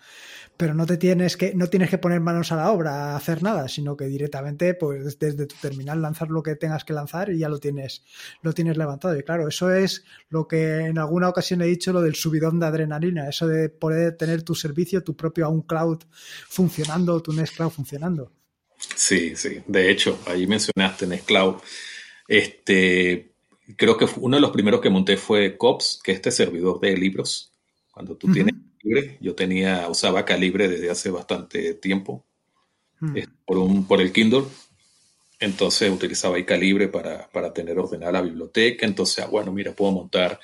Pero no te tienes que, no tienes que poner manos a la obra a hacer nada, sino que directamente, pues desde tu terminal lanzar lo que tengas que lanzar y ya lo tienes, lo tienes levantado. Y claro, eso es lo que en alguna ocasión he dicho, lo del subidón de adrenalina, eso de poder tener tu servicio, tu propio un cloud funcionando, tu Nextcloud funcionando. Sí, sí. De hecho, ahí mencionaste Nextcloud. Este, creo que uno de los primeros que monté fue COPS, que es este servidor de libros cuando tú uh -huh. tienes Calibre, yo tenía, usaba Calibre desde hace bastante tiempo uh -huh. por, un, por el Kindle. Entonces utilizaba ahí Calibre para, para tener ordenada la biblioteca. Entonces, ah, bueno, mira, puedo montar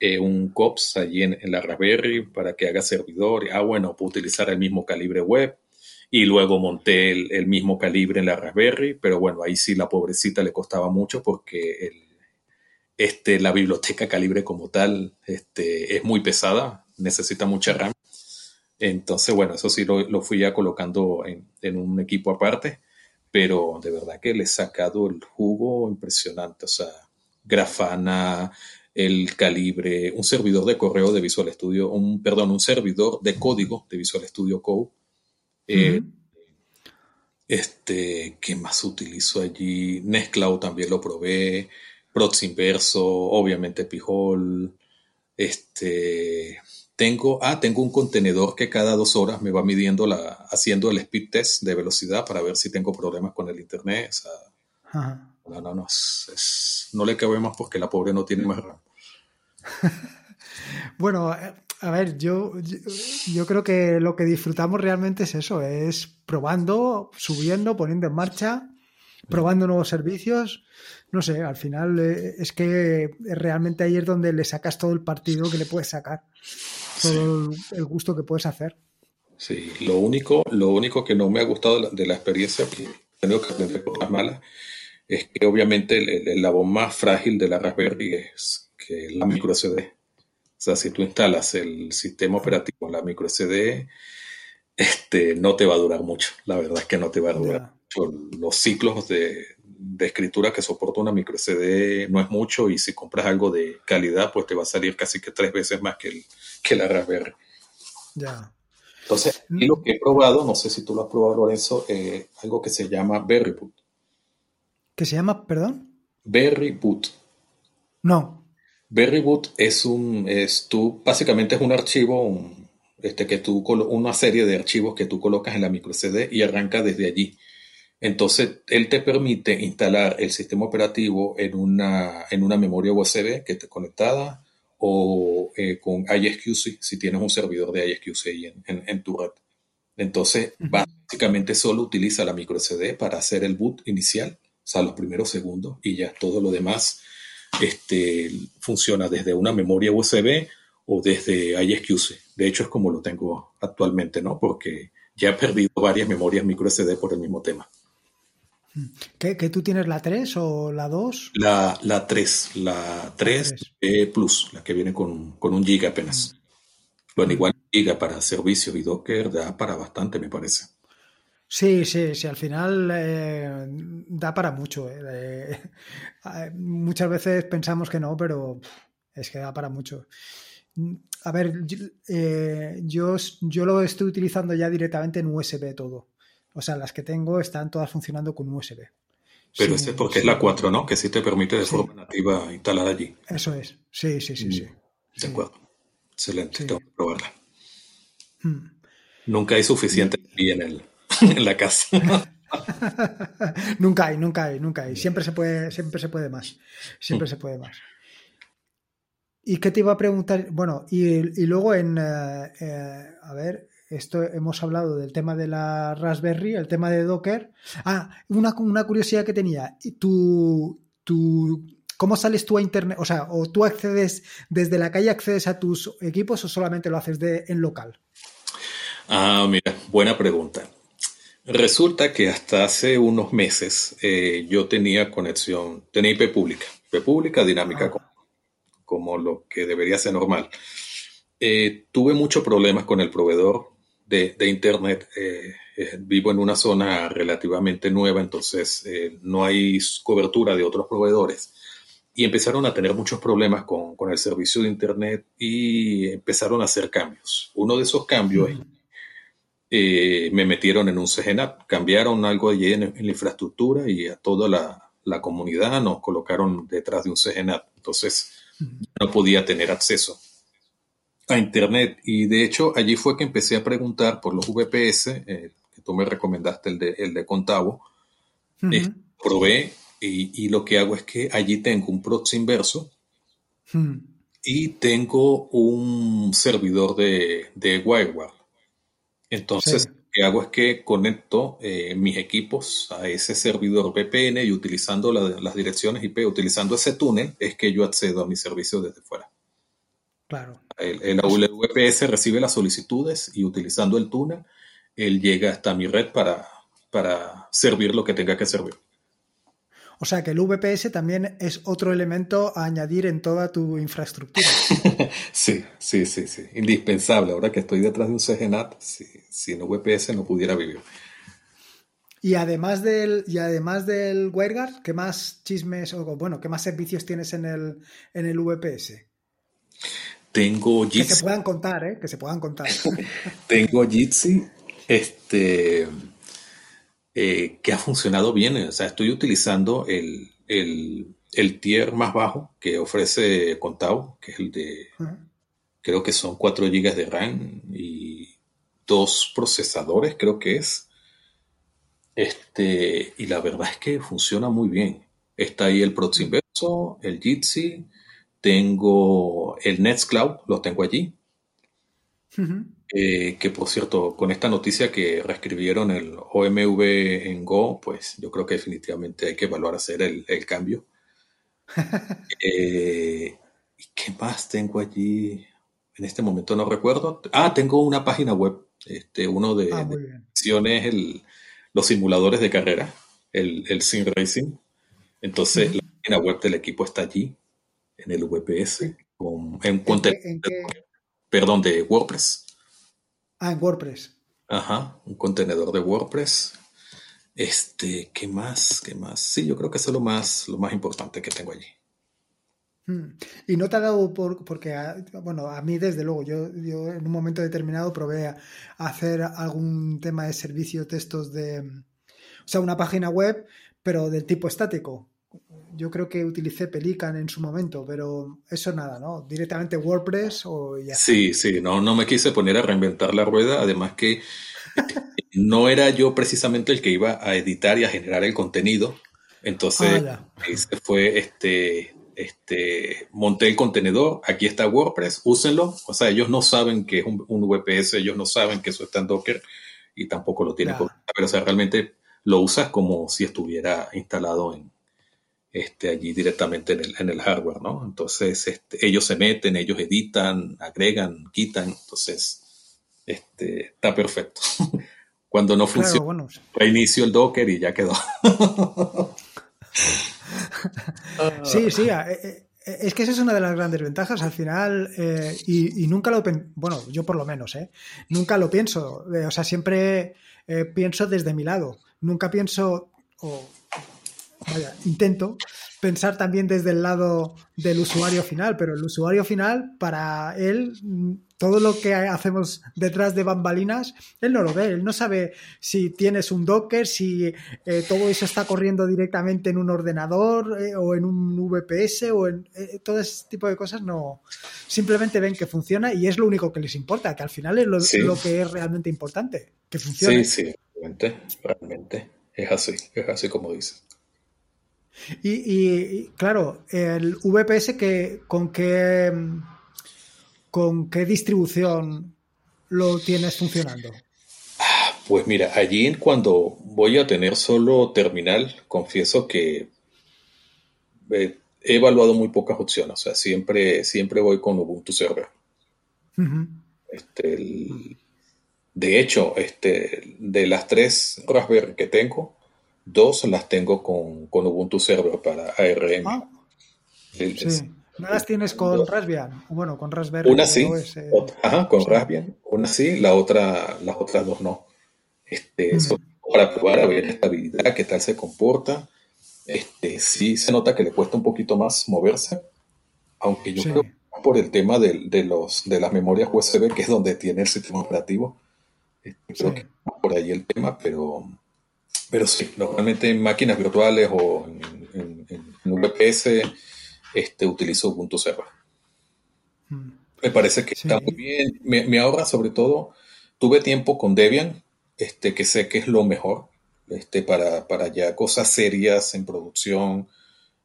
eh, un COPS allí en, en, la Raspberry para que haga servidor. Ah, bueno, puedo utilizar el mismo Calibre web. Y luego monté el, el mismo Calibre en la Raspberry. Pero bueno, ahí sí la pobrecita le costaba mucho porque el, este, la biblioteca Calibre como tal este, es muy pesada necesita mucha RAM. Entonces, bueno, eso sí lo, lo fui ya colocando en, en, un equipo aparte, pero de verdad que le he sacado el jugo impresionante. O sea, Grafana, el calibre, un servidor de correo de Visual Studio, un, perdón, un servidor de código de Visual Studio Code. Eh. Este, ¿qué más utilizo allí? Nextcloud también lo probé. Proxy Inverso, obviamente Pijol. Este, tengo, ah, tengo un contenedor que cada dos horas me va midiendo la, haciendo el speed test de velocidad para ver si tengo problemas con el internet. O sea, Ajá. no, no, no, es, es, no le cabe más porque la pobre no tiene más RAM. <laughs> bueno, a ver, yo, yo, yo, creo que lo que disfrutamos realmente es eso, es probando, subiendo, poniendo en marcha, probando nuevos servicios. No sé, al final eh, es que realmente ahí es donde le sacas todo el partido que le puedes sacar todo sí. el gusto que puedes hacer. Sí, lo único, lo único que no me ha gustado de la experiencia, que he tenido que aprender cosas malas, es que obviamente el, el, eslabón más frágil de la Raspberry es que la micro SD. O sea, si tú instalas el sistema operativo en la micro SD, este, no te va a durar mucho. La verdad es que no te va a durar yeah. mucho. Los ciclos de, de escritura que soporta una micro SD no es mucho y si compras algo de calidad, pues te va a salir casi que tres veces más que el, que la Raspberry. Ya. Entonces, y lo que he probado, no sé si tú lo has probado, Lorenzo, eh, algo que se llama Berry Boot. ¿Qué se llama, perdón? Berry Boot. No. Berry Boot es un, es tú, básicamente es un archivo, un, este, que tú, una serie de archivos que tú colocas en la micro CD y arranca desde allí. Entonces, él te permite instalar el sistema operativo en una, en una memoria USB que esté conectada o eh, con ISQC, si tienes un servidor de ISQC en, en, en tu red. Entonces, uh -huh. básicamente solo utiliza la micro SD para hacer el boot inicial, o sea, los primeros segundos, y ya todo lo demás este, funciona desde una memoria USB o desde ISQC. De hecho, es como lo tengo actualmente, ¿no? Porque ya he perdido varias memorias micro SD por el mismo tema. ¿Qué, ¿Que tú tienes la 3 o la 2? La, la 3, la 3, la 3. Plus, la que viene con, con un giga apenas. Mm. Bueno, igual giga para servicios y Docker da para bastante, me parece. Sí, sí, sí, al final eh, da para mucho. Eh. <laughs> Muchas veces pensamos que no, pero es que da para mucho. A ver, eh, yo, yo lo estoy utilizando ya directamente en USB todo. O sea, las que tengo están todas funcionando con USB. Pero sí, este es porque sí. es la 4, ¿no? Que sí te permite de sí. forma nativa instalar allí. Eso es. Sí, sí, sí, sí. De acuerdo. Excelente. Tengo que probarla. Hmm. Nunca hay suficiente en, el, <laughs> en la casa. <laughs> nunca hay, nunca hay, nunca hay. Siempre se puede, siempre se puede más. Siempre se puede más. ¿Y qué te iba a preguntar? Bueno, y, luego en, eh, eh, a ver, esto hemos hablado del tema de la Raspberry, el tema de Docker. Ah, una, una curiosidad que tenía. ¿Tu, tu, ¿Cómo sales tú a Internet? O sea, ¿o tú accedes desde la calle, accedes a tus equipos o solamente lo haces de, en local? Ah, mira, buena pregunta. Resulta que hasta hace unos meses eh, yo tenía conexión, tenía IP pública, IP pública dinámica, ah. como, como, lo que debería ser normal. Eh, tuve muchos problemas con el proveedor de, de Internet. Eh, vivo en una zona relativamente nueva, entonces no hay cobertura de otros proveedores. Y empezaron a tener muchos problemas con, con, el servicio de Internet y empezaron a hacer cambios. Uno de esos cambios es eh, me metieron en un CGNAP, cambiaron algo allí en, la infraestructura y a toda la, comunidad nos colocaron detrás de un CGNAP. Entonces no podía tener acceso a Internet. Y de hecho allí fue que empecé a preguntar por los VPS, eh, que tú me recomendaste, el de, el de Contavo. Eh, probé y, lo que hago es que allí tengo un proxy inverso y tengo un servidor de, de entonces, lo que hago es que conecto eh, mis equipos a ese servidor VPN y utilizando las direcciones IP, utilizando ese túnel, es que yo accedo a mi servicio desde fuera. Claro. El, el, VPS recibe las solicitudes y utilizando el túnel, él llega hasta mi red para, para servir lo que tenga que servir. O sea que el VPS también es otro elemento a añadir en toda tu infraestructura. <laughs> sí, sí, sí, sí. Indispensable. Ahora que estoy detrás de un CGNAT, sin VPS no pudiera vivir. Y además del, y además del WireGuard, ¿qué más chismes o bueno, qué más servicios tienes en el, en el VPS? Tengo Jitsi. Que se puedan contar, ¿eh? Que se puedan contar. <laughs> Tengo Jitsi, este, eh, que ha funcionado bien. O sea, estoy utilizando el, el, tier más bajo que ofrece Contao, que es el de, creo que son 4 GB de RAM y dos procesadores, creo que es. Este, y la verdad es que funciona muy bien. Está ahí el Proxy Inverso, el Jitsi, tengo el Nextcloud, lo tengo allí. Eh, que por cierto, con esta noticia que reescribieron el OMV en Go, pues yo creo que definitivamente hay que evaluar hacer el, cambio. <laughs> eh, ¿Qué más tengo allí? En este momento no recuerdo. Ah, tengo una página web. Este, uno de, ah, el, los simuladores de carrera, el, el Sim Racing. Entonces, la página web del equipo está allí, en el VPS, con, en, ¿En perdón, de WordPress. Ah, en WordPress. Ajá, un contenedor de WordPress. Este, ¿qué más? ¿Qué más? Sí, yo creo que eso es lo más, lo más importante que tengo allí. Hmm. Y no te ha dado por, porque, bueno, a mí desde luego, yo, yo en un momento determinado probé a hacer algún tema de servicio textos de, o sea, una página web, pero del tipo estático, yo creo que utilicé Pelican en su momento, pero eso nada, ¿no? Directamente WordPress o ya. Sí, sí, no, no me quise poner a reinventar la rueda, además que no era yo precisamente el que iba a editar y a generar el contenido. Entonces, ah, fue este, este, monté el contenedor, aquí está WordPress, úsenlo. O sea, ellos no saben que es un, VPS, ellos no saben que eso está en Docker y tampoco lo tienen. Pero, o sea, realmente lo usas como si estuviera instalado en, este, allí directamente en el, en el hardware, ¿no? Entonces, este, ellos se meten, ellos editan, agregan, quitan, entonces, este, está perfecto. <laughs> Cuando no funciona, reinicio el Docker y ya quedó. <laughs> sí, sí, eh, eh, es que esa es una de las grandes ventajas al final eh, y, nunca lo bueno yo por lo menos eh, nunca lo pienso o sea siempre pienso desde mi lado nunca pienso o vaya, intento pensar también desde el lado del usuario final, pero el usuario final, para él, todo lo que hacemos detrás de bambalinas, él no lo ve, él no sabe si tienes un Docker, si eh, todo eso está corriendo directamente en un ordenador eh, o en un VPS o en eh, todo ese tipo de cosas, no. Simplemente ven que funciona y es lo único que les importa, que al final es lo, lo que es realmente importante, que funcione. Sí, sí, realmente, realmente. Es así, es así como dices. Y, claro, el VPS que con qué con qué distribución lo tienes funcionando. Pues mira, allí cuando voy a tener solo terminal, confieso que eh, he evaluado muy pocas opciones. O sea, siempre, siempre voy con Ubuntu Server. este, de hecho, este, de las tres Raspberry que tengo, dos las tengo con, Ubuntu Server para ARM. Ah. sí. ¿No las tienes con Raspbian? Bueno, con Raspberry. Una sí. ajá, con Raspbian. Una sí, la otra, las otras dos no. Este, para probar a ver la estabilidad, qué tal se comporta. Este, sí se nota que le cuesta un poquito más moverse, aunque yo creo por el tema de, los, de las memorias USB, que es donde tiene el sistema operativo. Este, creo que por ahí el tema, pero, pero sí, normalmente en máquinas virtuales o en, VPS este, utilizo Ubuntu Server. Hmm. Me parece que está muy bien. Me, ahorra sobre todo, tuve tiempo con Debian, este, que sé que es lo mejor este, para, para ya cosas serias en producción,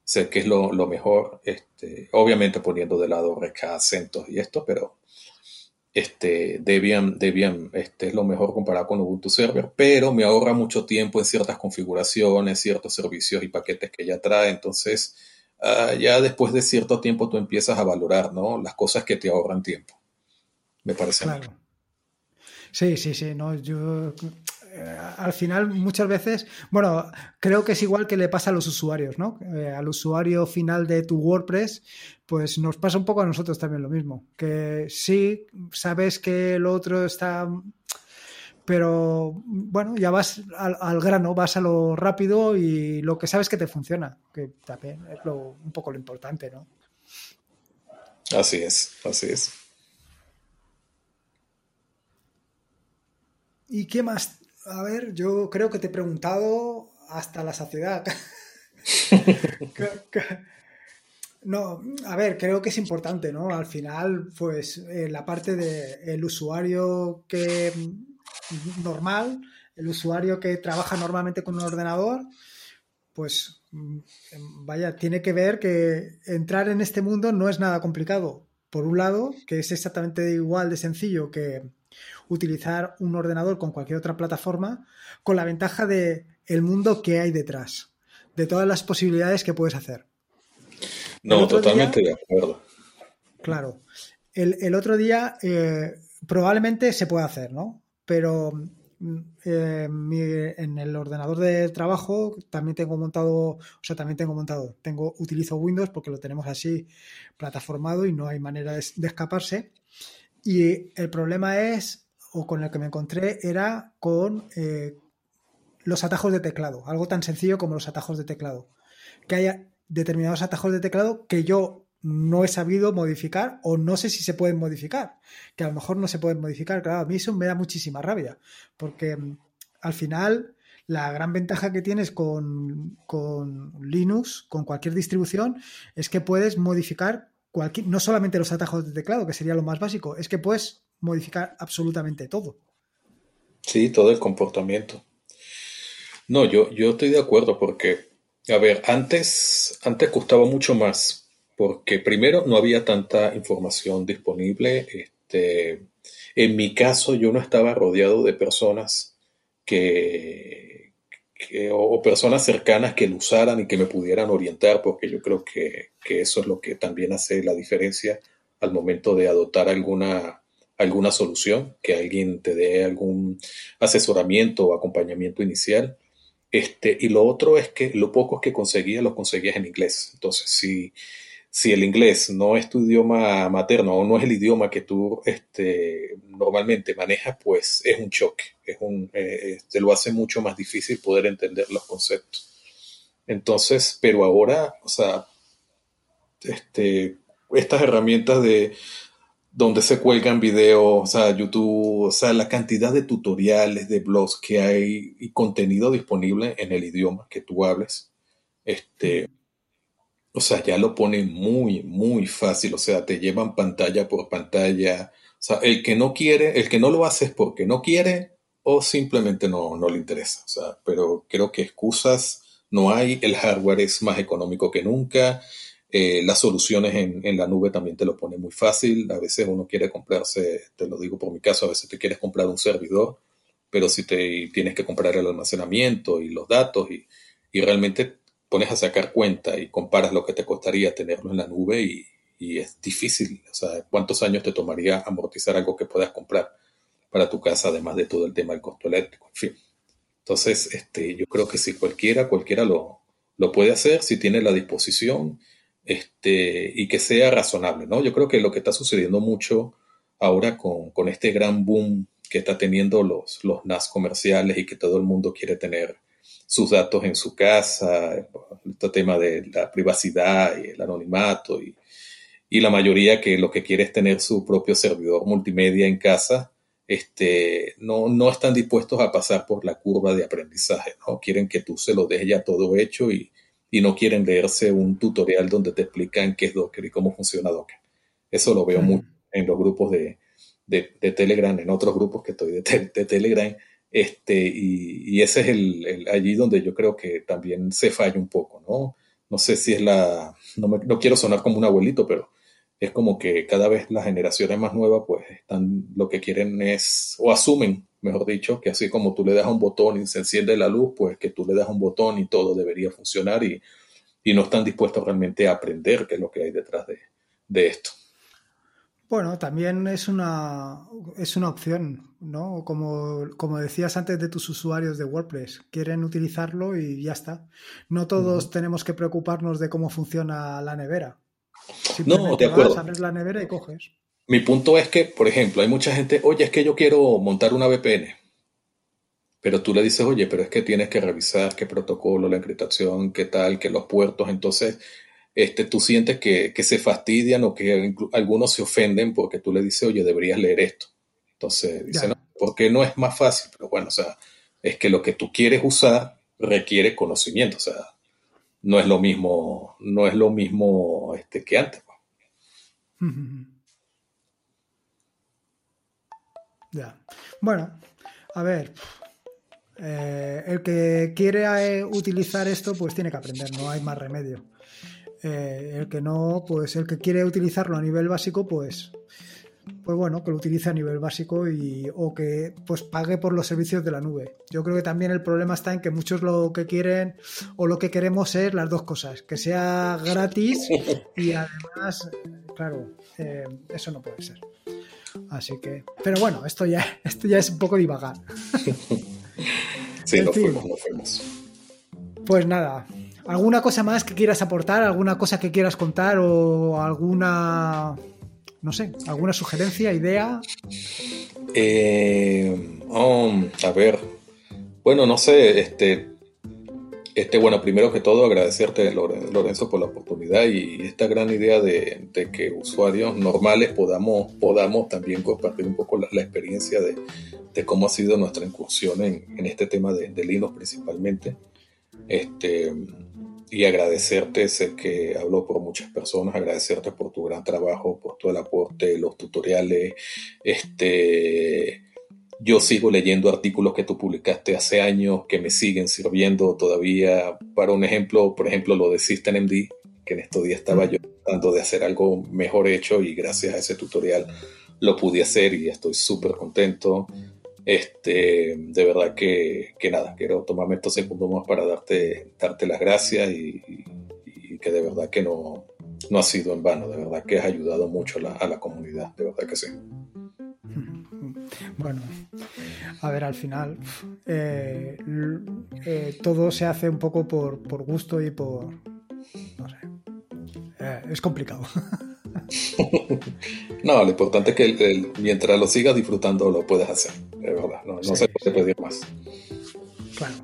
sé que es lo, mejor, este, obviamente poniendo de lado acentos y esto, pero este, Debian, Debian este, es lo mejor comparado con Ubuntu Server, pero me ahorra mucho tiempo en ciertas configuraciones, ciertos servicios y paquetes que ya trae, entonces ah, ya después de cierto tiempo tú empiezas a valorar ¿no? las cosas que te ahorran tiempo, me parece. Claro. Sí, sí, sí, no, yo eh, al final muchas veces, bueno, creo que es igual que le pasa a los usuarios, ¿no? Eh, al usuario final de tu WordPress, pues nos pasa un poco a nosotros también lo mismo, que sí, sabes que el otro está pero bueno, ya vas al, grano, vas a lo rápido y lo que sabes que te funciona, que también es un poco lo importante, ¿no? Así es, así es. ¿Y qué más a ver, yo creo que te he preguntado hasta la saciedad. <laughs> no, a ver, creo que es importante, ¿no? Al final, pues eh, la parte del usuario que normal, el usuario que trabaja normalmente con un ordenador, pues mm, vaya, tiene que ver que entrar en este mundo no es nada complicado. Por un lado, que es exactamente igual de sencillo que utilizar un ordenador con cualquier otra plataforma, con la ventaja de el mundo que hay detrás, de todas las posibilidades que puedes hacer. No, totalmente de acuerdo. Claro. El, otro día eh, probablemente se puede hacer, ¿no? Pero mm, eh, en el ordenador de trabajo también tengo montado, o sea, también tengo montado, tengo, utilizo Windows porque lo tenemos así plataformado y no hay manera de escaparse. Y el problema es, o con el que me encontré, era con eh, los atajos de teclado. Algo tan sencillo como los atajos de teclado. Que haya determinados atajos de teclado que yo no he sabido modificar o no sé si se pueden modificar. Que a lo mejor no se pueden modificar. Claro, a mí eso me da muchísima rabia. Porque mm, al final la gran ventaja que tienes con, con, Linux, con cualquier distribución, es que puedes modificar no solamente los atajos de teclado, que sería lo más básico, es que puedes modificar absolutamente todo. Sí, todo el comportamiento. No, yo, yo estoy de acuerdo porque, a ver, antes, antes costaba mucho más, porque primero no había tanta información disponible. Este, en mi caso, yo no estaba rodeado de personas que, o, personas cercanas que lo usaran y que me pudieran orientar, porque yo creo que, eso es lo que también hace la diferencia al momento de adoptar alguna, alguna solución, que alguien te dé algún asesoramiento o acompañamiento inicial. Este, y lo otro es que lo poco que conseguía, lo conseguías en inglés. Entonces, si, si el inglés no es tu idioma materno o no es el idioma que tú este, normalmente manejas, pues es un choque, es un, eh, te lo hace mucho más difícil poder entender los conceptos. Entonces, pero ahora, o sea, este, estas herramientas de donde se cuelgan videos, o sea, YouTube, o sea, la cantidad de tutoriales, de blogs que hay y contenido disponible en el idioma que tú hables, este, o sea, ya lo ponen muy, muy fácil. O sea, te llevan pantalla por pantalla. O sea, el que no quiere, el que no lo hace es porque no quiere o simplemente no, no le interesa. O sea, pero creo que excusas no hay, el hardware es más económico que nunca, eh, las soluciones en, la nube también te lo pone muy fácil, a veces uno quiere comprarse, te lo digo por mi caso, a veces te quieres comprar un servidor, pero si te tienes que comprar el almacenamiento y los datos y, y realmente pones a sacar cuenta y comparas lo que te costaría tenerlo en la nube y, y es difícil, o sea, cuántos años te tomaría amortizar algo que puedas comprar para tu casa, además de todo el tema del costo eléctrico, en fin. Entonces, este, yo creo que si cualquiera, cualquiera lo, lo puede hacer, si tiene la disposición, este, y que sea razonable, ¿no? Yo creo que lo que está sucediendo mucho ahora con, con este gran boom que está teniendo los, los NAS comerciales y que todo el mundo quiere tener sus datos en su casa, este tema de la privacidad y el anonimato y, y la mayoría que lo que quiere es tener su propio servidor multimedia en casa, este, no, no están dispuestos a pasar por la curva de aprendizaje, ¿no? Quieren que tú se lo dejes ya todo hecho y, y no quieren leerse un tutorial donde te explican qué es Docker y cómo funciona Docker. Eso lo veo mucho en los grupos de, de, Telegram, en otros grupos que estoy de, de Telegram, este, y, y ese es el, el, allí donde yo creo que también se falla un poco, ¿no? No sé si es la, no, me, no quiero sonar como un abuelito, pero es como que cada vez las generaciones más nuevas pues están, lo que quieren es, o asumen, mejor dicho, que así como tú le das un botón y se enciende la luz, pues que tú le das un botón y todo debería funcionar y, y no están dispuestos realmente a aprender qué es lo que hay detrás de, de esto. Bueno, también es una, es una opción, ¿no? Como, como decías antes de tus usuarios de WordPress, quieren utilizarlo y ya está. No todos tenemos que preocuparnos de cómo funciona la nevera no, de acuerdo. abres la nevera y coges. Mi punto es que, por ejemplo, hay mucha gente, oye, es que yo quiero montar una VPN. Pero tú le dices, oye, pero es que tienes que revisar qué protocolo, la encriptación, qué tal, que los puertos. Entonces, este, tú sientes que, se fastidian o que algunos se ofenden porque tú le dices, oye, deberías leer esto. Entonces, dice, no, porque no es más fácil. Pero bueno, o sea, es que lo que tú quieres usar requiere conocimiento. O sea, no es lo mismo, no es lo mismo este, que antes. <laughs> Ya. Bueno, a ver. Eh, el que quiere eh, utilizar esto, pues tiene que aprender, no hay más remedio. Eh, el que no, pues el que quiere utilizarlo a nivel básico, pues pues bueno, que lo utilice a nivel básico y, o que pues pague por los servicios de la nube. Yo creo que también el problema está en que muchos lo que quieren o lo que queremos es las dos cosas, que sea gratis y además, claro, eh, eso no puede ser. Así que, pero bueno, esto ya, <laughs> esto ya es un poco divagar. <laughs> sí, lo fuimos, lo fuimos. Pues nada, ¿alguna cosa más que quieras aportar? ¿Alguna cosa que quieras contar o alguna no sé, ¿alguna sugerencia, idea? Eh, um, a ver, bueno, no sé, este, este, bueno, primero que todo agradecerte, Lorenzo, por la oportunidad y esta gran idea de, que usuarios normales podamos, podamos también compartir un poco la, experiencia de, cómo ha sido nuestra incursión en, este tema de, de Linux principalmente. Este, y agradecerte, sé que hablo por muchas personas, agradecerte por tu gran trabajo, por todo el aporte, los tutoriales. Este, yo sigo leyendo artículos que tú publicaste hace años que me siguen sirviendo todavía. Para un ejemplo, por ejemplo, lo de SystemMD, que en estos días estaba yo tratando de hacer algo mejor hecho y gracias a ese tutorial lo pude hacer y estoy súper contento. Este, de verdad que, nada, quiero tomarme estos segundos más para darte, darte las gracias y, que de verdad que no, no ha sido en vano, de verdad que has ayudado mucho a la, comunidad, de verdad que sí. <laughs> Bueno, a ver, al final eh, eh, todo se hace un poco por, por gusto y por... No sé. Eh, es complicado. <laughs> <laughs> no, lo importante es que mientras lo sigas disfrutando lo puedes hacer, de verdad, no, se puede pedir más. Claro.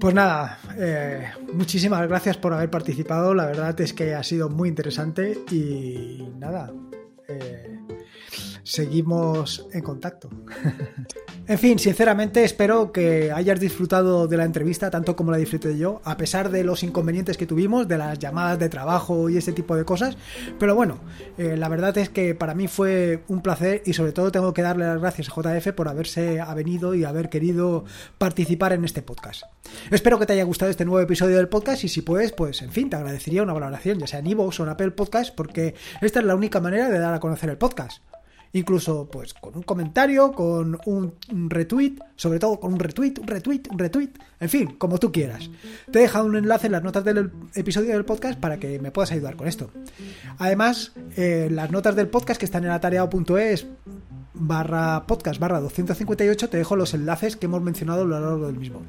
Pues nada, eh, muchísimas gracias por haber participado, la verdad es que ha sido muy interesante y nada, eh, seguimos en contacto. en fin, sinceramente espero que hayas disfrutado de la entrevista tanto como la disfruté yo, a pesar de los inconvenientes que tuvimos, de las llamadas de trabajo y ese tipo de cosas. Pero bueno, eh, la verdad es que para mí fue un placer y sobre todo tengo que darle las gracias a JF por haberse avenido y haber querido participar en este podcast. Espero que te haya gustado este nuevo episodio del podcast y si puedes, pues en fin, te agradecería una valoración, ya sea en iVoox o en Apple Podcast, porque esta es la única manera de dar a conocer el podcast incluso pues con un comentario, con un, retweet, sobre todo con un retweet, un retweet, un retweet, en fin, como tú quieras. Te he dejado un enlace en las notas del episodio del podcast para que me puedas ayudar con esto. Además, eh, las notas del podcast que están en atareado.es barra podcast barra 258 te dejo los enlaces que hemos mencionado a lo largo del mismo.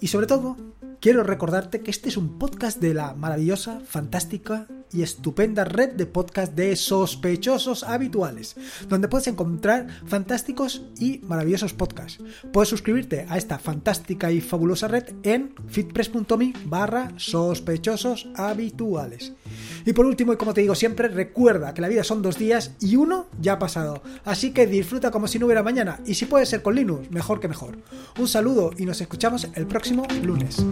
Y sobre todo, quiero recordarte que este es un podcast de la maravillosa, fantástica y estupenda red de podcast de sospechosos habituales, donde puedes encontrar fantásticos y maravillosos podcasts. Puedes suscribirte a esta fantástica y fabulosa red en fitpress.me barra habituales. Y por último, y como te digo siempre, recuerda que la vida son dos días y uno ya ha pasado. Así que disfruta como si no hubiera mañana. Y si puede ser con Linux, mejor que mejor. Un saludo y nos escuchamos el próximo lunes.